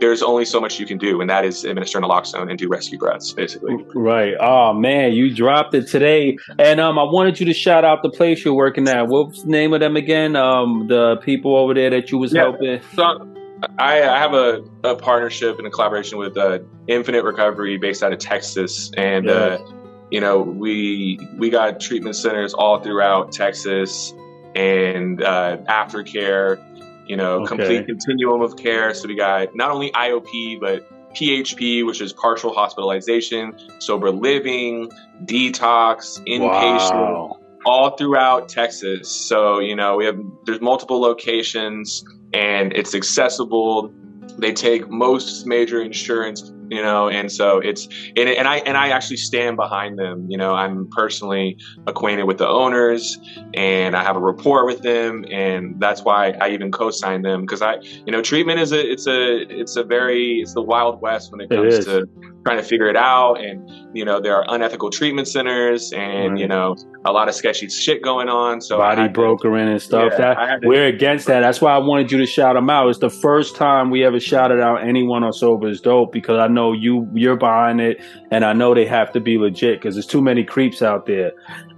Speaker 2: there's only so much you can do, and that is administer naloxone and do rescue breaths, basically.
Speaker 1: Right. Oh man, you dropped it today, and um, I wanted you to shout out the place you're working at. What's the name of them again? Um, the people over there that you was yeah. helping.
Speaker 2: So, I, I have a, a, partnership and a collaboration with uh, Infinite Recovery based out of Texas, and yes. uh, you know we we got treatment centers all throughout Texas and uh, aftercare. You know,
Speaker 1: Okay.
Speaker 2: complete continuum of care. So we got not only IOP but PHP, which is partial hospitalization, sober living, detox, inpatient,
Speaker 1: Wow.
Speaker 2: all throughout Texas. So, you know, we have there's multiple locations and it's accessible. They take most major insurance, you know, and so it's and, and I and I actually stand behind them. You know, I'm personally acquainted with the owners and I have a rapport with them and that's why I even co-signed them because I, you know, treatment is a it's a it's a very it's the wild west when it
Speaker 1: It
Speaker 2: comes
Speaker 1: is.
Speaker 2: to trying to figure it out and you know there are unethical treatment centers and
Speaker 1: Right.
Speaker 2: you know a lot of sketchy shit going on so
Speaker 1: Body
Speaker 2: had to-
Speaker 1: brokering and stuff.
Speaker 2: Yeah,
Speaker 1: that
Speaker 2: to-
Speaker 1: we're against that. That's why I wanted you to shout them out. It's the first time we ever shouted out anyone on Sober is Dope because I know you you're behind it, and I know they have to be legit because there's too many creeps out there,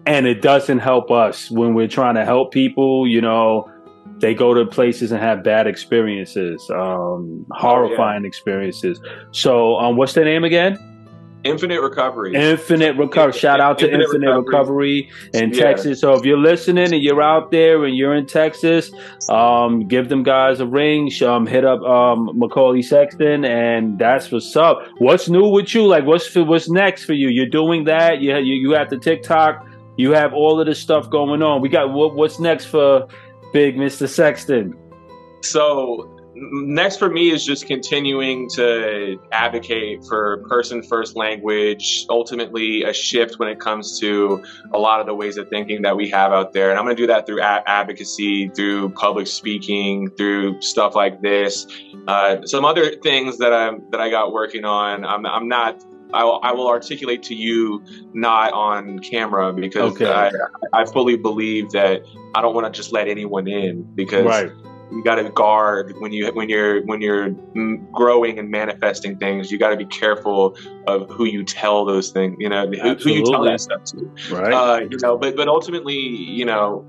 Speaker 1: and it doesn't help us when we're trying to help people. You know, they go to places and have bad experiences, um, horrifying experiences. So, um, what's the name again?
Speaker 2: infinite recovery
Speaker 1: Infinite Recovery. Shout out to
Speaker 2: Infinite
Speaker 1: Infinite Recovery, in
Speaker 2: Yeah.
Speaker 1: Texas. So if you're listening and you're out there and you're in Texas, um, give them guys a ring. Um, hit up um, McCauley Sexton, and that's what's up. What's new with you? Like, what's for, what's next for you? You're doing that. You you, you have the TikTok. You have all of this stuff going on. We got what, what's next for Big Mister Sexton?
Speaker 2: so next for me is just continuing to advocate for person first language ultimately a shift when it comes to a lot of the ways of thinking that we have out there and i'm going to do that through a- advocacy through public speaking through stuff like this uh, some other things that i'm that i got working on i'm, I'm not I will, I will articulate to you not on camera because
Speaker 1: Okay.
Speaker 2: I, I fully believe that I don't want to just let anyone in because
Speaker 1: Right.
Speaker 2: you got to guard when you when you're when you're growing and manifesting things. You got to be careful of who you tell those things. You know, who, who you tell that stuff to.
Speaker 1: Right.
Speaker 2: Uh, you know, but but ultimately, you know,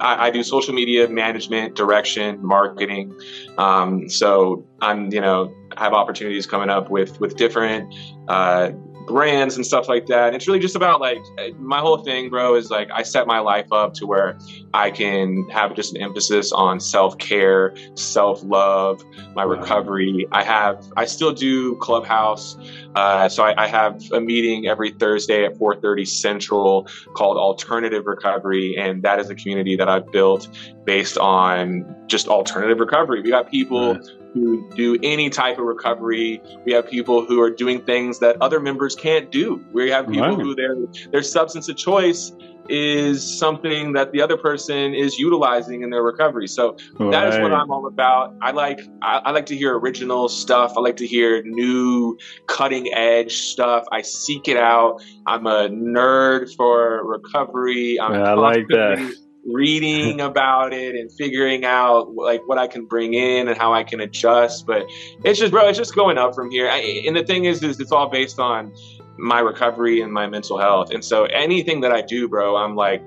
Speaker 2: I, I do social media management, direction, marketing. Um, so I'm you know have opportunities coming up with with different. Uh, brands and stuff like that. It's really just about like my whole thing, bro, is like I set my life up to where I can have just an emphasis on self care, self love, my recovery. I have, I still do Clubhouse. Uh, so I, I have a meeting every Thursday at 4:30 Central called Alternative Recovery, and that is a community that I've built based on just alternative recovery. We got people. Who do any type of recovery. We have people who are doing things that other members can't do. We have people
Speaker 1: Right.
Speaker 2: who their their substance of choice is something that the other person is utilizing in their recovery. So that is what I'm all about. I like I, I like to hear original stuff. I like to hear new cutting edge stuff. I seek it out. I'm a nerd for recovery. I'm
Speaker 1: Yeah, I like that.
Speaker 2: Reading about it and figuring out like what I can bring in and how I can adjust. But it's just, bro, it's just going up from here. I, and the thing is, is it's all based on my recovery and my mental health. And so anything that I do, bro, I'm like,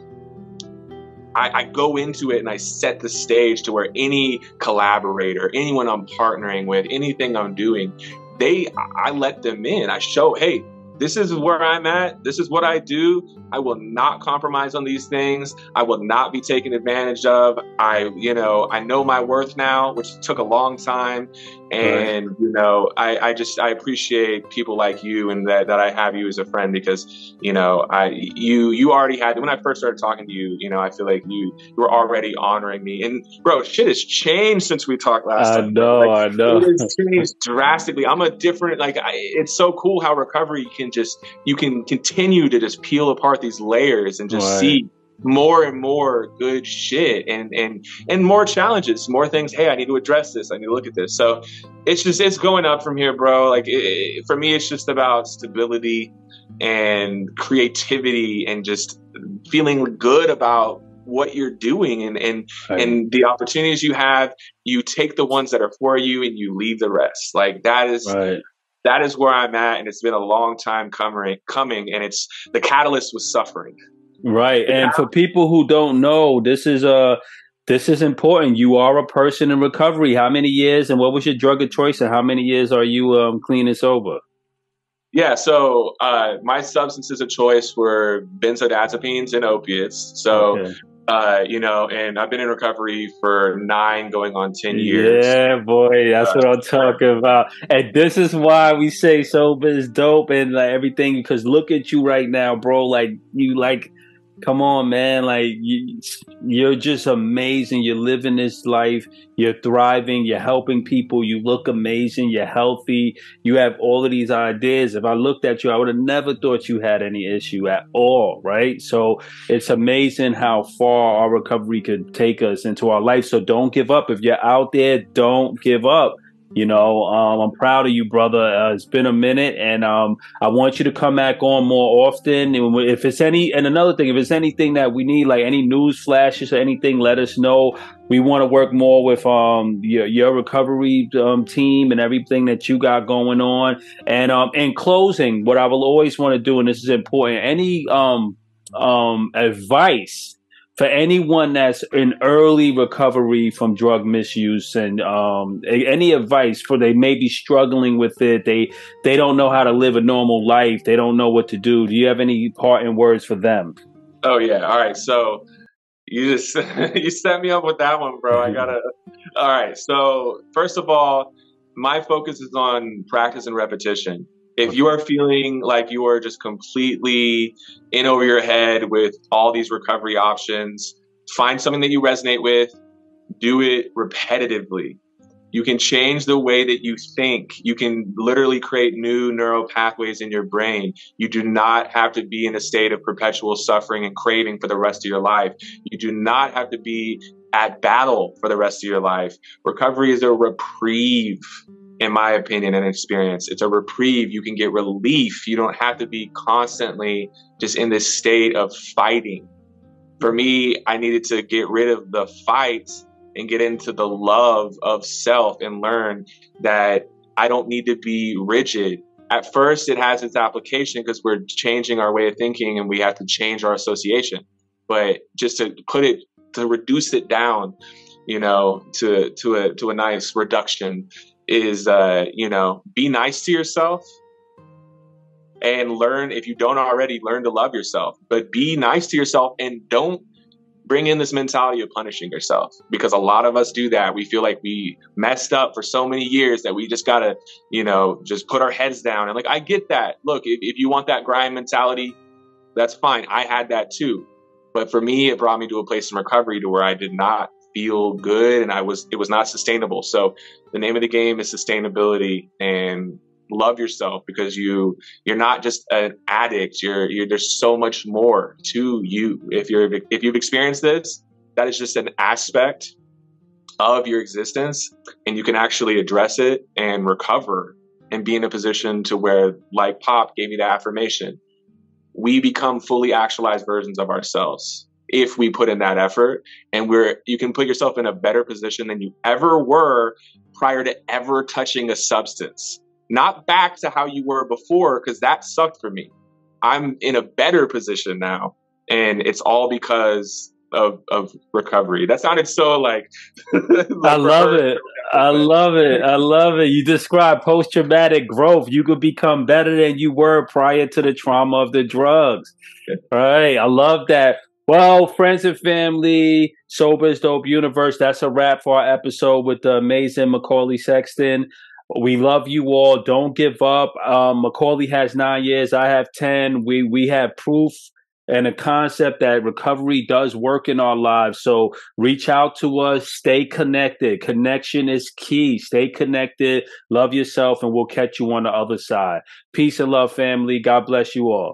Speaker 2: I, I go into it and I set the stage to where any collaborator, anyone I'm partnering with, anything I'm doing, they, I let them in. I show, hey, this is where I'm at. This is what I do. I will not compromise on these things. I will not be taken advantage of. I, you know, I know my worth now, which took a long time. And, you know, I, I just, I appreciate people like you and that, that I have you as a friend because, you know, I, you, you already had, when I first started talking to you, you know, I feel like you, you were already honoring me. And bro, shit has changed since we talked last
Speaker 1: I
Speaker 2: time.
Speaker 1: know,
Speaker 2: Like,
Speaker 1: I know.
Speaker 2: it has changed drastically. I'm a different like. I, it's so cool how recovery can just you can continue to just peel apart these layers and just
Speaker 1: Right.
Speaker 2: see more and more good shit and and and more challenges, more things. Hey, I need to address this. I need to look at this. So it's just it's going up from here, bro. Like it, for me, it's just about stability and creativity and just feeling good about what you're doing and and and the opportunities you have you take the ones that are for you and you leave the rest like that is
Speaker 1: right.
Speaker 2: that is where i'm at and it's been a long time coming coming and it's the catalyst was suffering
Speaker 1: Right. And for people who don't know, this is uh this is important. You are a person in recovery. How many years and what was your drug of choice and how many years are you um clean and sober?
Speaker 2: yeah so uh, my substances of choice were benzodiazepines and opiates so
Speaker 1: Okay.
Speaker 2: Uh, you know, and I've been in recovery for nine, going on ten years.
Speaker 1: Yeah, boy, that's uh, what I'm talking about. And this is why we say sober is dope and like everything. Because look at you right now, bro. Like you, like come on, man. Like you, you're just amazing. You're living this life. You're thriving. You're helping people. You look amazing. You're healthy. You have all of these ideas. If I looked at you, I would have never thought you had any issue at all. Right. So it's amazing how far our recovery could take us into our life. So don't give up. If you're out there, don't give up. You know, um, I'm proud of you, brother. Uh, it's been a minute, and um, I want you to come back on more often. And if it's any, and another thing, if it's anything that we need, like any news flashes or anything, let us know. We want to work more with um, your, your recovery um, team and everything that you got going on. And um, in closing, what I will always want to do, and this is important, any um, advice for anyone that's in early recovery from drug misuse and um, any advice for they may be struggling with it they they don't know how to live a normal life they don't know what to do do you have any parting words for them?
Speaker 2: Oh yeah. All right. So you just you set me up with that one bro. I gotta all right. So first of all my focus is on practice and repetition if you are feeling like you are just completely in over your head with all these recovery options, find something that you resonate with, do it repetitively. You can change the way that you think. You can literally create new neural pathways in your brain. You do not have to be in a state of perpetual suffering and craving for the rest of your life. You do not have to be at battle for the rest of your life. Recovery is a reprieve in my opinion and experience. It's a reprieve. You can get relief. You don't have to be constantly just in this state of fighting. For me, I needed to get rid of the fight and get into the love of self and learn that I don't need to be rigid. At first, it has its application because we're changing our way of thinking and we have to change our association. But just to put it, to reduce it down, you know, to to a to a nice reduction is uh, you know be nice to yourself and learn if you don't already learn to love yourself. But be nice to yourself and don't bring in this mentality of punishing yourself because a lot of us do that. We feel like we messed up for so many years that we just gotta you know just put our heads down. And like i get that. Look if, if you want that grind mentality that's fine. I had that too. But for me it brought me to a place in recovery to where i did not feel good and I was it was not sustainable. So the name of the game is sustainability and love yourself because you you're not just an addict. You're, you're there's so much more to you. If you're if you've experienced this that is just an aspect of your existence and you can actually address it and recover and be in a position to where like pop gave me the affirmation we become fully actualized versions of ourselves if we put in that effort. And we're you can put yourself in a better position than you ever were prior to ever touching a substance. Not back to how you were before because that sucked for me. I'm in a better position now and it's all because of, of recovery. That sounded so like,
Speaker 1: like i love it. i love it. I love it. You describe post-traumatic growth. You could become better than you were prior to the trauma of the drugs. Right? I love that well, friends and family, Sober's Dope Universe, that's a wrap for our episode with the amazing McCauley Sexton. We love you all. Don't give up. Um, McCauley has nine years. I have 10. We, we have proof and a concept that recovery does work in our lives. So reach out to us, stay connected. Connection is key. Stay connected, love yourself, and we'll catch you on the other side. Peace and love, family. God bless you all.